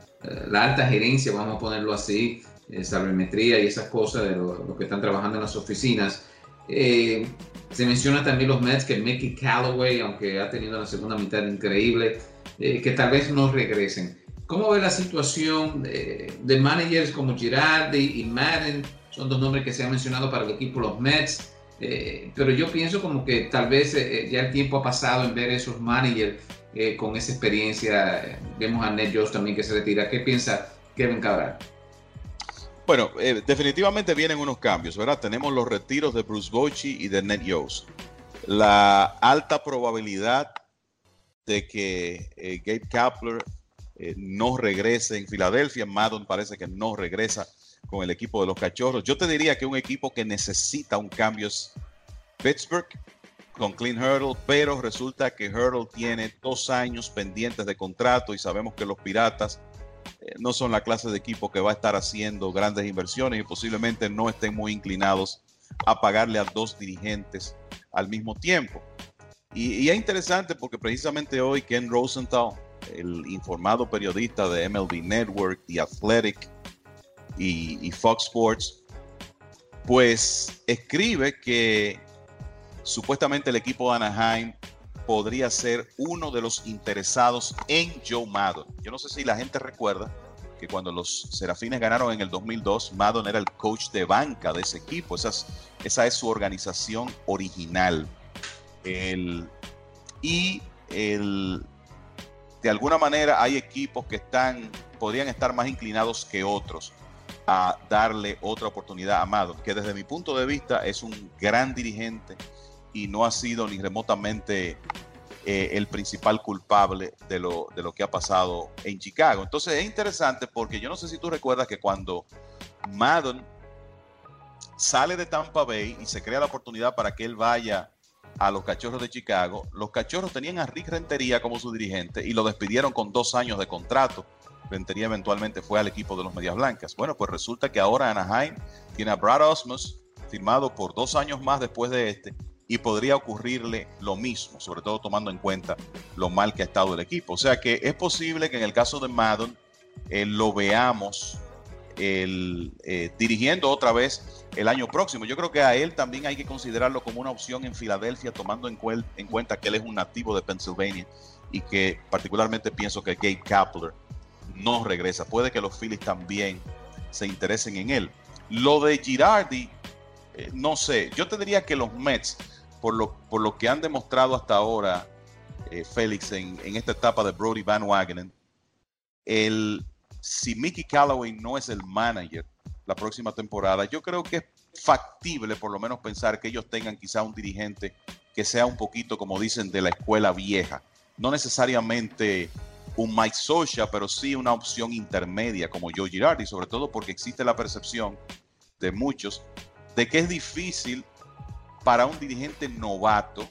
Speaker 3: la alta gerencia, vamos a ponerlo así, sabermetría y esas cosas de lo, que están trabajando en las oficinas. Eh, se menciona también los Mets que Mickey Callaway, aunque ha tenido la segunda mitad increíble, eh, que tal vez no regresen. ¿Cómo ve la situación de, managers como Girardi y Madden? Son dos nombres que se han mencionado para el equipo los Mets. Eh, pero yo pienso como que tal vez ya el tiempo ha pasado en ver esos managers con esa experiencia. Vemos a Ned Jones también que se retira. ¿Qué piensa Kevin Cabral?
Speaker 4: Bueno, eh, definitivamente vienen unos cambios, ¿verdad? Tenemos los retiros de Bruce Bochy y de Ned Yost. La alta probabilidad de que eh, Gabe Kapler eh, no regrese en Filadelfia. Madden parece que no regresa con el equipo de los Cachorros. Yo te diría que un equipo que necesita un cambio es Pittsburgh con Clean Hurdle, pero resulta que Hurdle tiene dos años pendientes de contrato y sabemos que los Piratas no son la clase de equipo que va a estar haciendo grandes inversiones y posiblemente no estén muy inclinados a pagarle a dos dirigentes al mismo tiempo. Y, es interesante porque precisamente hoy Ken Rosenthal, el informado periodista de MLB Network, The Athletic y, y Fox Sports, pues escribe que supuestamente el equipo de Anaheim podría ser uno de los interesados en Joe Maddon. Yo no sé si la gente recuerda que cuando los Serafines ganaron en el 2002, Maddon era el coach de banca de ese equipo. Esa es, su organización original. y el, de alguna manera hay equipos que están, podrían estar más inclinados que otros a darle otra oportunidad a Maddon, que desde mi punto de vista es un gran dirigente, y no ha sido ni remotamente eh, el principal culpable de lo, de lo que ha pasado en Chicago. Entonces es interesante porque yo no sé si tú recuerdas que cuando Madden sale de Tampa Bay y se crea la oportunidad para que él vaya a los Cachorros de Chicago, los Cachorros tenían a Rick Rentería como su dirigente y lo despidieron con dos años de contrato. Rentería eventualmente fue al equipo de los Medias Blancas. Bueno, pues resulta que ahora Anaheim tiene a Brad Osmus firmado por dos años más después de este y podría ocurrirle lo mismo, sobre todo tomando en cuenta lo mal que ha estado el equipo. O sea que es posible que en el caso de Madden eh, lo veamos eh, dirigiendo otra vez el año próximo. Yo creo que a él también hay que considerarlo como una opción en Filadelfia, tomando en, en cuenta que él es un nativo de Pennsylvania y que particularmente pienso que Gabe Kapler no regresa. Puede que los Phillies también se interesen en él. Lo de Girardi, eh, no sé, yo te diría que los Mets por lo, por lo que han demostrado hasta ahora, eh, Félix, en, esta etapa de Brody Van Wagenen, el, si Mickey Callaway no es el manager la próxima temporada, yo creo que es factible por lo menos pensar que ellos tengan quizá un dirigente que sea un poquito, como dicen, de la escuela vieja. No necesariamente un Mike Socha, pero sí una opción intermedia como Joe Girardi, sobre todo porque existe la percepción de muchos de que es difícil para un dirigente novato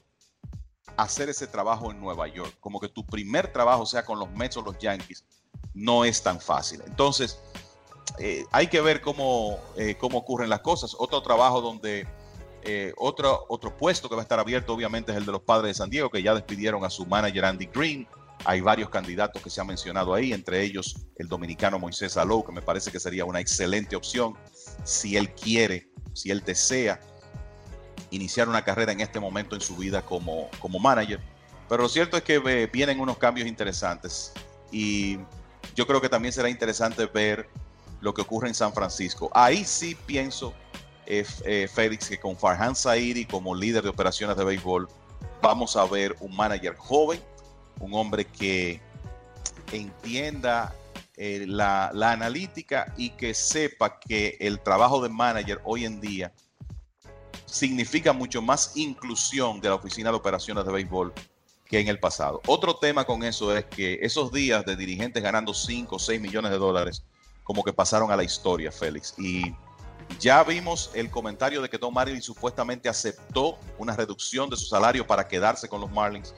Speaker 4: hacer ese trabajo en Nueva York. Como que tu primer trabajo sea con los Mets o los Yankees, no es tan fácil. Entonces, eh, hay que ver cómo, eh, cómo ocurren las cosas. Otro trabajo donde, eh, otro, otro puesto que va a estar abierto obviamente es el de los padres de San Diego, que ya despidieron a su manager Andy Green. Hay varios candidatos que se han mencionado ahí, entre ellos el dominicano Moisés Alou, que me parece que sería una excelente opción si él quiere, si él desea iniciar una carrera en este momento en su vida como, como manager. Pero lo cierto es que eh, vienen unos cambios interesantes y yo creo que también será interesante ver lo que ocurre en San Francisco. Ahí sí pienso, eh, eh, Félix, que con Farhan Saidi como líder de operaciones de béisbol, vamos a ver un manager joven, un hombre que entienda eh, la, la, analítica y que sepa que el trabajo de manager hoy en día significa mucho más inclusión de la oficina de operaciones de béisbol que en el pasado. Otro tema con eso es que esos días de dirigentes ganando 5 o 6 millones de dólares como que pasaron a la historia, Félix. Y ya vimos el comentario de que Tom Marlin supuestamente aceptó una reducción de su salario para quedarse con los Marlins.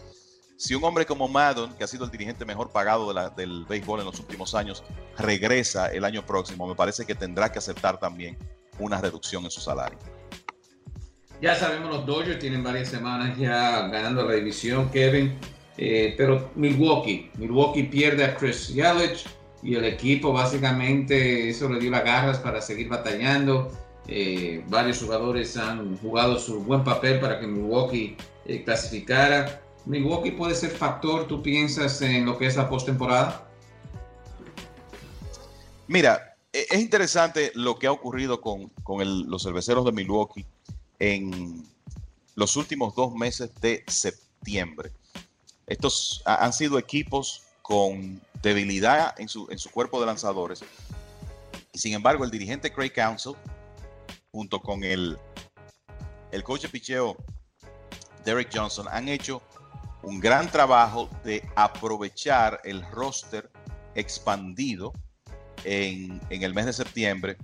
Speaker 4: Si un hombre como Madden, que ha sido el dirigente mejor pagado del béisbol en los últimos años, regresa el año próximo, me parece que tendrá que aceptar también una reducción en su salario.
Speaker 3: Ya sabemos, los Dodgers tienen varias semanas ya ganando la división, Kevin. Eh, pero Milwaukee, Milwaukee pierde a Chris Yelich y el equipo básicamente eso le dio las garras para seguir batallando. Eh, varios jugadores han jugado su buen papel para que Milwaukee eh, clasificara. Milwaukee puede ser factor, ¿tú piensas en lo que es la postemporada?
Speaker 4: Mira, e, es interesante lo que ha ocurrido con, con los cerveceros de Milwaukee en los últimos dos meses de septiembre. Estos han sido equipos con debilidad en su, en su cuerpo de lanzadores. Y sin embargo, el dirigente Craig Council, junto con el, el coach de picheo Derek Johnson, han hecho un gran trabajo de aprovechar el roster expandido en, en el mes de septiembre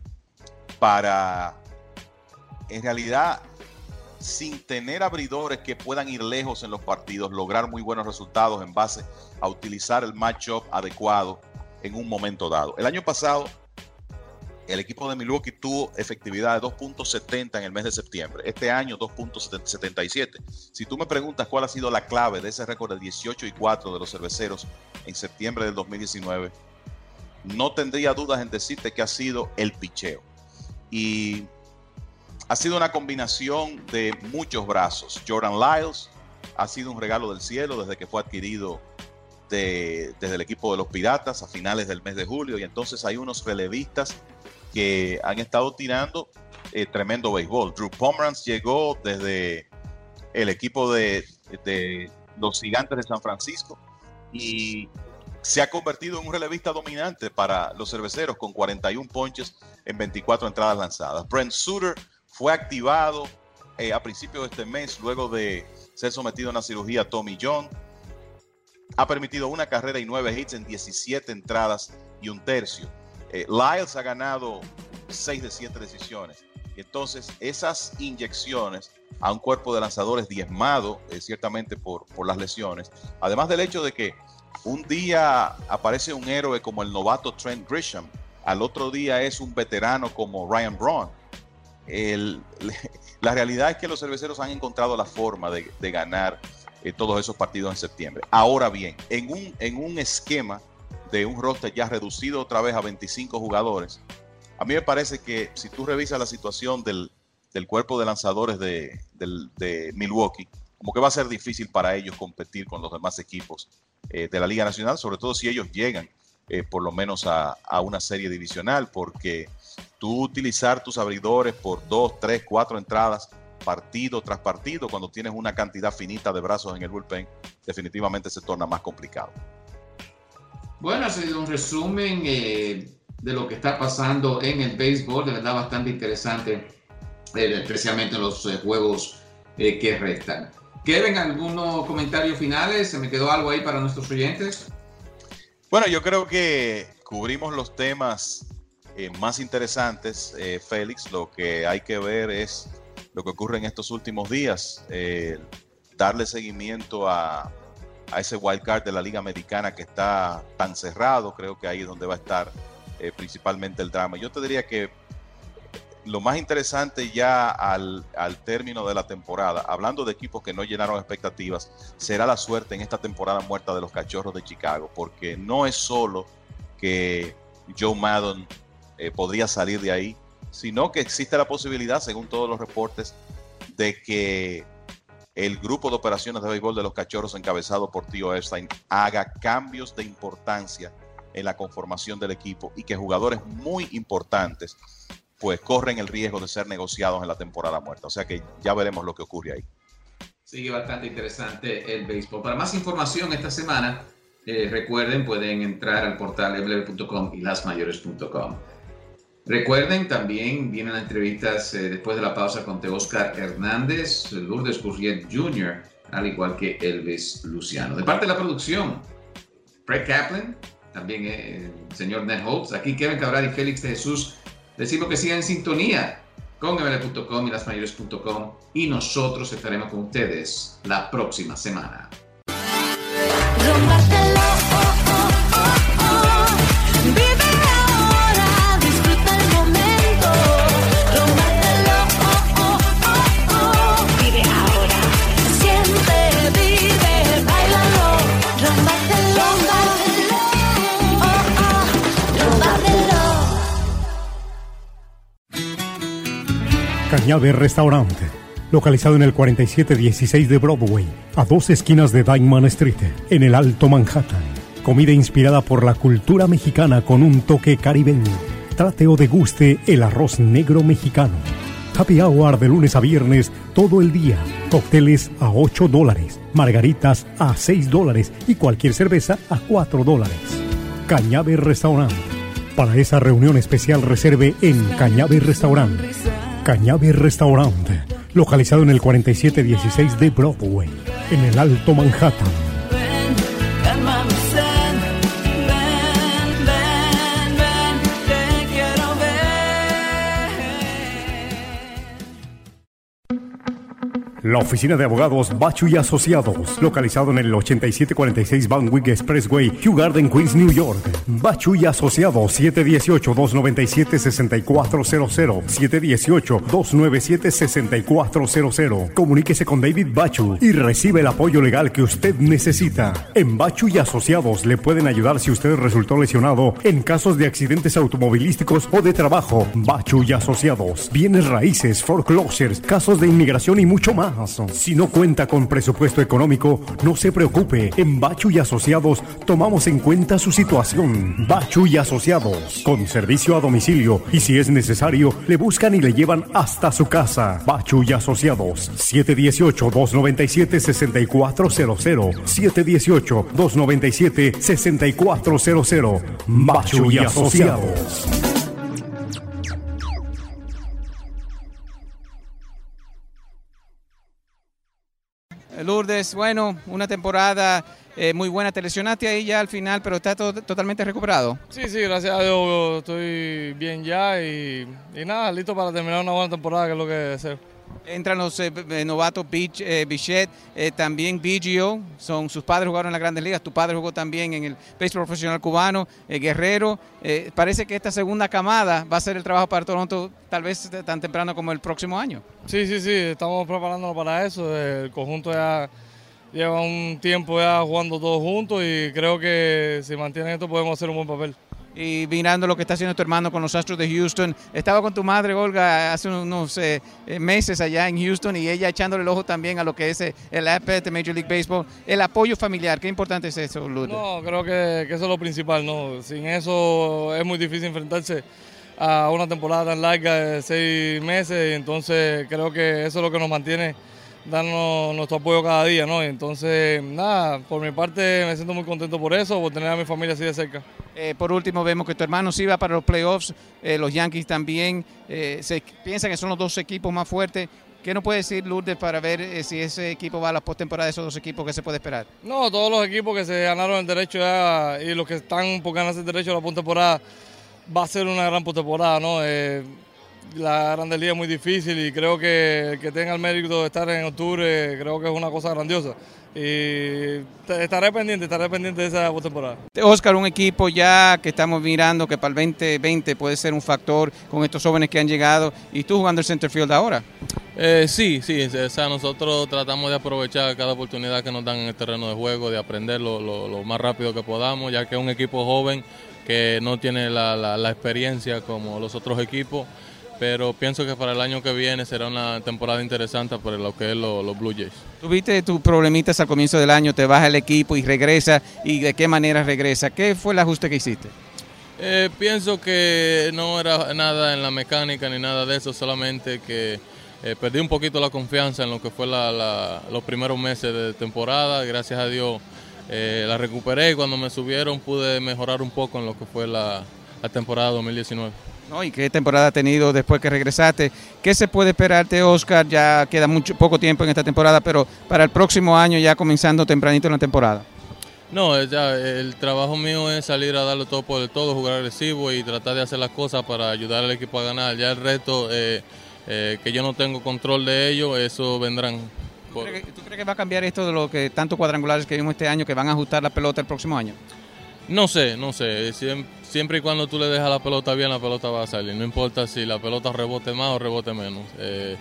Speaker 4: para, en realidad, sin tener abridores que puedan ir lejos en los partidos, lograr muy buenos resultados en base a utilizar el matchup adecuado en un momento dado. El año pasado, el equipo de Milwaukee tuvo efectividad de 2.70 en el mes de septiembre. Este año 2.77. Si tú me preguntas cuál ha sido la clave de ese récord de 18 y 4 de los cerveceros en septiembre del 2019, no tendría dudas en decirte que ha sido el picheo. Y ha sido una combinación de muchos brazos. Jordan Lyles ha sido un regalo del cielo desde que fue adquirido desde el equipo de los Piratas a finales del mes de julio. Y entonces hay unos relevistas que han estado tirando eh, tremendo béisbol. Drew Pomeranz llegó desde el equipo de, de los Gigantes de San Francisco y se ha convertido en un relevista dominante para los cerveceros con 41 ponches en 24 entradas lanzadas. Brent Suter fue activado eh, a principios de este mes luego de ser sometido a una cirugía Tommy John. Ha permitido una carrera y nueve hits en 17 entradas y un tercio. Eh, Lyles ha ganado 6 de 7 decisiones. Entonces esas inyecciones a un cuerpo de lanzadores diezmado eh, ciertamente por, por las lesiones, además del hecho de que un día aparece un héroe como el novato Trent Grisham, al otro día es un veterano como Ryan Braun la realidad es que los cerveceros han encontrado la forma de, ganar eh, todos esos partidos en septiembre. Ahora bien, en un, en un esquema de un roster ya reducido otra vez a 25 jugadores, a mí me parece que si tú revisas la situación del, cuerpo de lanzadores de, Milwaukee, como que va a ser difícil para ellos competir con los demás equipos eh, de la Liga Nacional, sobre todo si ellos llegan eh, por lo menos a, una serie divisional, porque tú utilizar tus abridores por dos, tres, cuatro entradas, partido tras partido, cuando tienes una cantidad finita de brazos en el bullpen, definitivamente se torna más complicado.
Speaker 3: Bueno, ha sido un resumen eh, de lo que está pasando en el béisbol, de verdad bastante interesante, eh, especialmente en los eh, juegos que restan. ¿Quieren algunos comentarios finales? ¿Se me quedó algo ahí para nuestros oyentes?
Speaker 4: Bueno, yo creo que cubrimos los temas eh, más interesantes, eh, Félix, lo que hay que ver es lo que ocurre en estos últimos días, eh, darle seguimiento a, a, ese wild card de la Liga Americana que está tan cerrado, creo que ahí es donde va a estar principalmente el drama. Yo te diría que lo más interesante ya al, al, término de la temporada, hablando de equipos que no llenaron expectativas, será la suerte en esta temporada muerta de los Cachorros de Chicago, porque no es solo que Joe Maddon eh, podría salir de ahí, sino que existe la posibilidad, según todos los reportes, de que el grupo de operaciones de béisbol de los cachorros encabezado por Tío Epstein haga cambios de importancia en la conformación del equipo y que jugadores muy importantes pues corren el riesgo de ser negociados en la temporada muerta. O sea que ya veremos lo que ocurre ahí.
Speaker 3: Sigue bastante interesante el béisbol. Para más información esta semana, eh, recuerden, pueden entrar al portal mlb.com y lasmayores.com. Recuerden, también vienen entrevistas eh, después de la pausa con Oscar Hernández, Lourdes Gurriet Jr., al igual que Elvis Luciano. De parte de la producción, Fred Kaplan, también eh, el señor Ned Holtz, aquí Kevin Cabral y Félix de Jesús. Decimos que sigan en sintonía con ml.com y lasmayores.com y nosotros estaremos con ustedes la próxima semana.
Speaker 5: Cañabe Restaurante, localizado en el 4716 de Broadway, a dos esquinas de Diamond Street, en el Alto Manhattan. Comida inspirada por la cultura mexicana con un toque caribeño. Trate o deguste el arroz negro mexicano. Happy Hour de lunes a viernes todo el día. Cócteles a 8 dólares, margaritas a 6 dólares y cualquier cerveza a 4 dólares. Cañabe Restaurant. Para esa reunión especial reserve en Cañabe Restaurant Cañabe Restaurante, localizado en el 4716 de Broadway, en el Alto Manhattan. La oficina de abogados Bachu y Asociados, localizado en el 8746 Van Wyck Expressway, Kew Garden, Queens, New York. Bachu y Asociados 718-297-6400. 718-297-6400. Comuníquese con David Bachu y recibe el apoyo legal que usted necesita. En Bachu y Asociados le pueden ayudar si usted resultó lesionado en casos de accidentes automovilísticos o de trabajo. Bachu y Asociados, bienes raíces, foreclosures, casos de inmigración y mucho más. Si no cuenta con presupuesto económico, no se preocupe. En Bachu y Asociados tomamos en cuenta su situación. Bachu y Asociados, con servicio a domicilio y si es necesario, le buscan y le llevan hasta su casa. Bachu y Asociados, 718-297-6400. 718-297-6400. Bachu y Asociados.
Speaker 6: Lourdes, bueno, una temporada eh, muy buena. Te lesionaste ahí ya al final, pero estás totalmente recuperado.
Speaker 7: Sí, sí, gracias a Dios estoy bien ya y, nada, listo para terminar una buena temporada, que es lo que deseo.
Speaker 6: Entran los eh, eh, novatos eh, Bichette, también Biggio, son, sus padres jugaron en las grandes ligas, tu padre jugó también en el béisbol profesional cubano, Guerrero. parece que esta segunda camada va a ser el trabajo para Toronto tal vez tan temprano como el próximo año.
Speaker 7: Sí, sí, sí, estamos preparándonos para eso. El conjunto ya lleva un tiempo ya jugando todos juntos y creo que si mantienen esto podemos hacer un buen papel
Speaker 6: y mirando lo que está haciendo tu hermano con los Astros de Houston. Estaba con tu madre, Olga, hace unos eh, eh, meses allá en Houston y ella echándole el ojo también a lo que es eh, el APET de Major League Baseball. El apoyo familiar, ¿qué importante es eso, Lourdes?
Speaker 7: No, creo que, eso es lo principal, ¿no? Sin eso es muy difícil enfrentarse a una temporada tan larga de seis meses, entonces creo que eso es lo que nos mantiene darnos nuestro apoyo cada día, ¿no? Entonces, nada, por mi parte me siento muy contento por eso, por tener a mi familia así de cerca.
Speaker 6: Eh, por último, vemos que tu hermano sí va para los playoffs, eh, los Yankees también, eh, se piensa que son los dos equipos más fuertes. ¿Qué nos puede decir Lourdes para ver si ese equipo va a la postemporada de esos dos equipos? ¿Qué se puede esperar?
Speaker 7: No, todos los equipos que se ganaron el derecho ya, y los que están por ganarse el derecho a la postemporada, va a ser una gran postemporada, ¿no? La Grande Liga es muy difícil y creo que que tenga el mérito de estar en octubre, creo que es una cosa grandiosa. Y estaré pendiente, estaré pendiente de esa temporada.
Speaker 6: Oscar, un equipo ya que estamos mirando que para el 2020 puede ser un factor con estos jóvenes que han llegado y tú jugando el centerfield ahora.
Speaker 8: Eh, sí, sí, o sea, nosotros tratamos de aprovechar cada oportunidad que nos dan en el terreno de juego, de aprender lo, lo, más rápido que podamos, ya que es un equipo joven que no tiene la, la experiencia como los otros equipos pero pienso que para el año que viene será una temporada interesante para lo que es los Blue Jays.
Speaker 6: Tuviste tus problemitas al comienzo del año, te baja el equipo y regresa, y de qué manera regresa. ¿Qué fue el ajuste que hiciste?
Speaker 8: Eh, pienso que no era nada en la mecánica ni nada de eso, solamente que eh, perdí un poquito la confianza en lo que fue los primeros meses de temporada. Gracias a Dios eh, la recuperé y cuando me subieron pude mejorar un poco en lo que fue la, la temporada 2019.
Speaker 6: ¿Y qué temporada ha tenido después que regresaste? ¿Qué se puede esperarte, Oscar? Ya queda mucho, poco tiempo en esta temporada, pero para el próximo año, ya comenzando tempranito en la temporada.
Speaker 8: No, ya, el trabajo mío es salir a darlo todo por el todo, jugar agresivo y tratar de hacer las cosas para ayudar al equipo a ganar. Ya el reto eh, eh, que yo no tengo control de ello, eso vendrán.
Speaker 6: ¿Tú crees, que, va a cambiar esto de lo que tantos cuadrangulares que vimos este año, que van a ajustar la pelota el próximo año?
Speaker 8: No sé, no sé. Siempre, y cuando tú le dejas la pelota bien, la pelota va a salir. No importa si la pelota rebote más o rebote menos. Eh,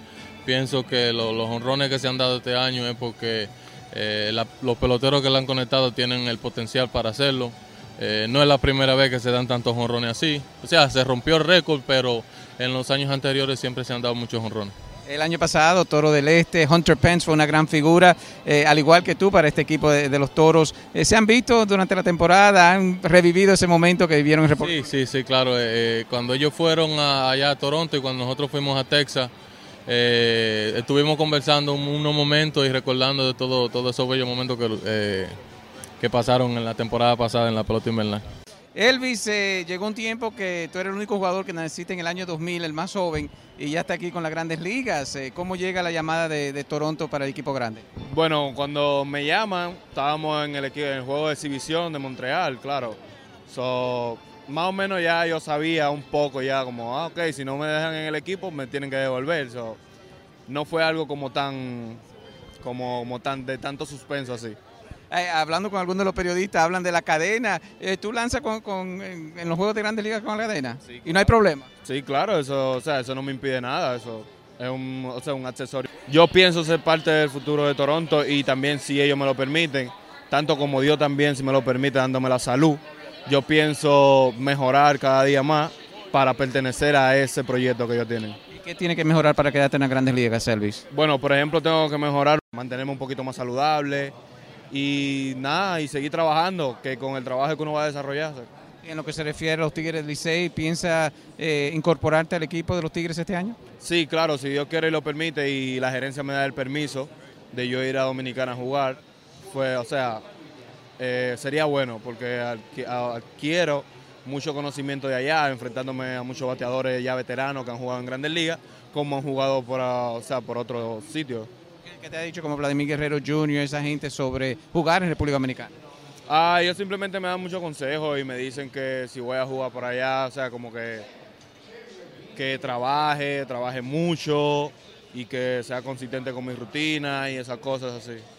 Speaker 8: pienso que los honrones que se han dado este año es porque eh, los peloteros que le han conectado tienen el potencial para hacerlo. Eh, no es la primera vez que se dan tantos honrones así. O sea, se rompió el récord, pero en los años anteriores siempre se han dado muchos honrones.
Speaker 6: El año pasado, Toro del Este, Hunter Pence fue una gran figura, eh, al igual que tú para este equipo de, los Toros. Eh, ¿Se han visto durante la temporada? ¿Han revivido ese momento que vivieron en
Speaker 8: Sí, sí, sí, claro. Eh, cuando ellos fueron allá a Toronto y cuando nosotros fuimos a Texas, estuvimos conversando unos momentos y recordando de todo, todos esos bellos momentos que, que pasaron en la temporada pasada en la pelota invernal.
Speaker 6: Elvis, eh, llegó un tiempo que tú eres el único jugador que necesita en el año 2000, el más joven, y ya está aquí con las grandes ligas. Eh, ¿Cómo llega la llamada de, Toronto para el equipo grande?
Speaker 9: Bueno, cuando me llaman, estábamos en el, equipo, en el juego de exhibición de Montreal, claro. So, más o menos ya yo sabía un poco ya como, ah, ok, si no me dejan en el equipo me tienen que devolver. So, no fue algo como tan, como, como tan de tanto suspenso así.
Speaker 6: Eh, hablando con algunos de los periodistas, hablan de la cadena. Eh, ¿Tú lanzas con, en, los juegos de grandes ligas con la cadena? y no hay problema.
Speaker 9: Sí, claro, eso, o sea, eso no me impide nada. Eso es un, o sea, un accesorio. Yo pienso ser parte del futuro de Toronto y también si ellos me lo permiten, tanto como Dios también, si me lo permite, dándome la salud. Yo pienso mejorar cada día más para pertenecer a ese proyecto que ellos tienen.
Speaker 6: ¿Y qué tiene que mejorar para quedarte en las grandes ligas, Elvis?
Speaker 9: Bueno, por ejemplo, tengo que mejorar, mantenerme un poquito más saludable, y nada, y seguir trabajando, que con el trabajo que uno va a desarrollar.
Speaker 6: en lo que se refiere a los Tigres Licey, ¿piensa eh, incorporarte al equipo de los Tigres este año?
Speaker 9: Sí, claro, si Dios quiere y lo permite y la gerencia me da el permiso de yo ir a Dominicana a jugar, pues, o sea, eh, sería bueno porque adquiero mucho conocimiento de allá, enfrentándome a muchos bateadores ya veteranos que han jugado en grandes ligas, como han jugado por, o sea, por otros sitios.
Speaker 6: ¿Qué te ha dicho como Vladimir Guerrero Jr., esa gente sobre jugar en República Dominicana?
Speaker 9: Ah, ellos simplemente me dan muchos consejos y me dicen que si voy a jugar por allá, o sea, como que, que trabaje, trabaje mucho y que sea consistente con mi rutina y esas cosas así.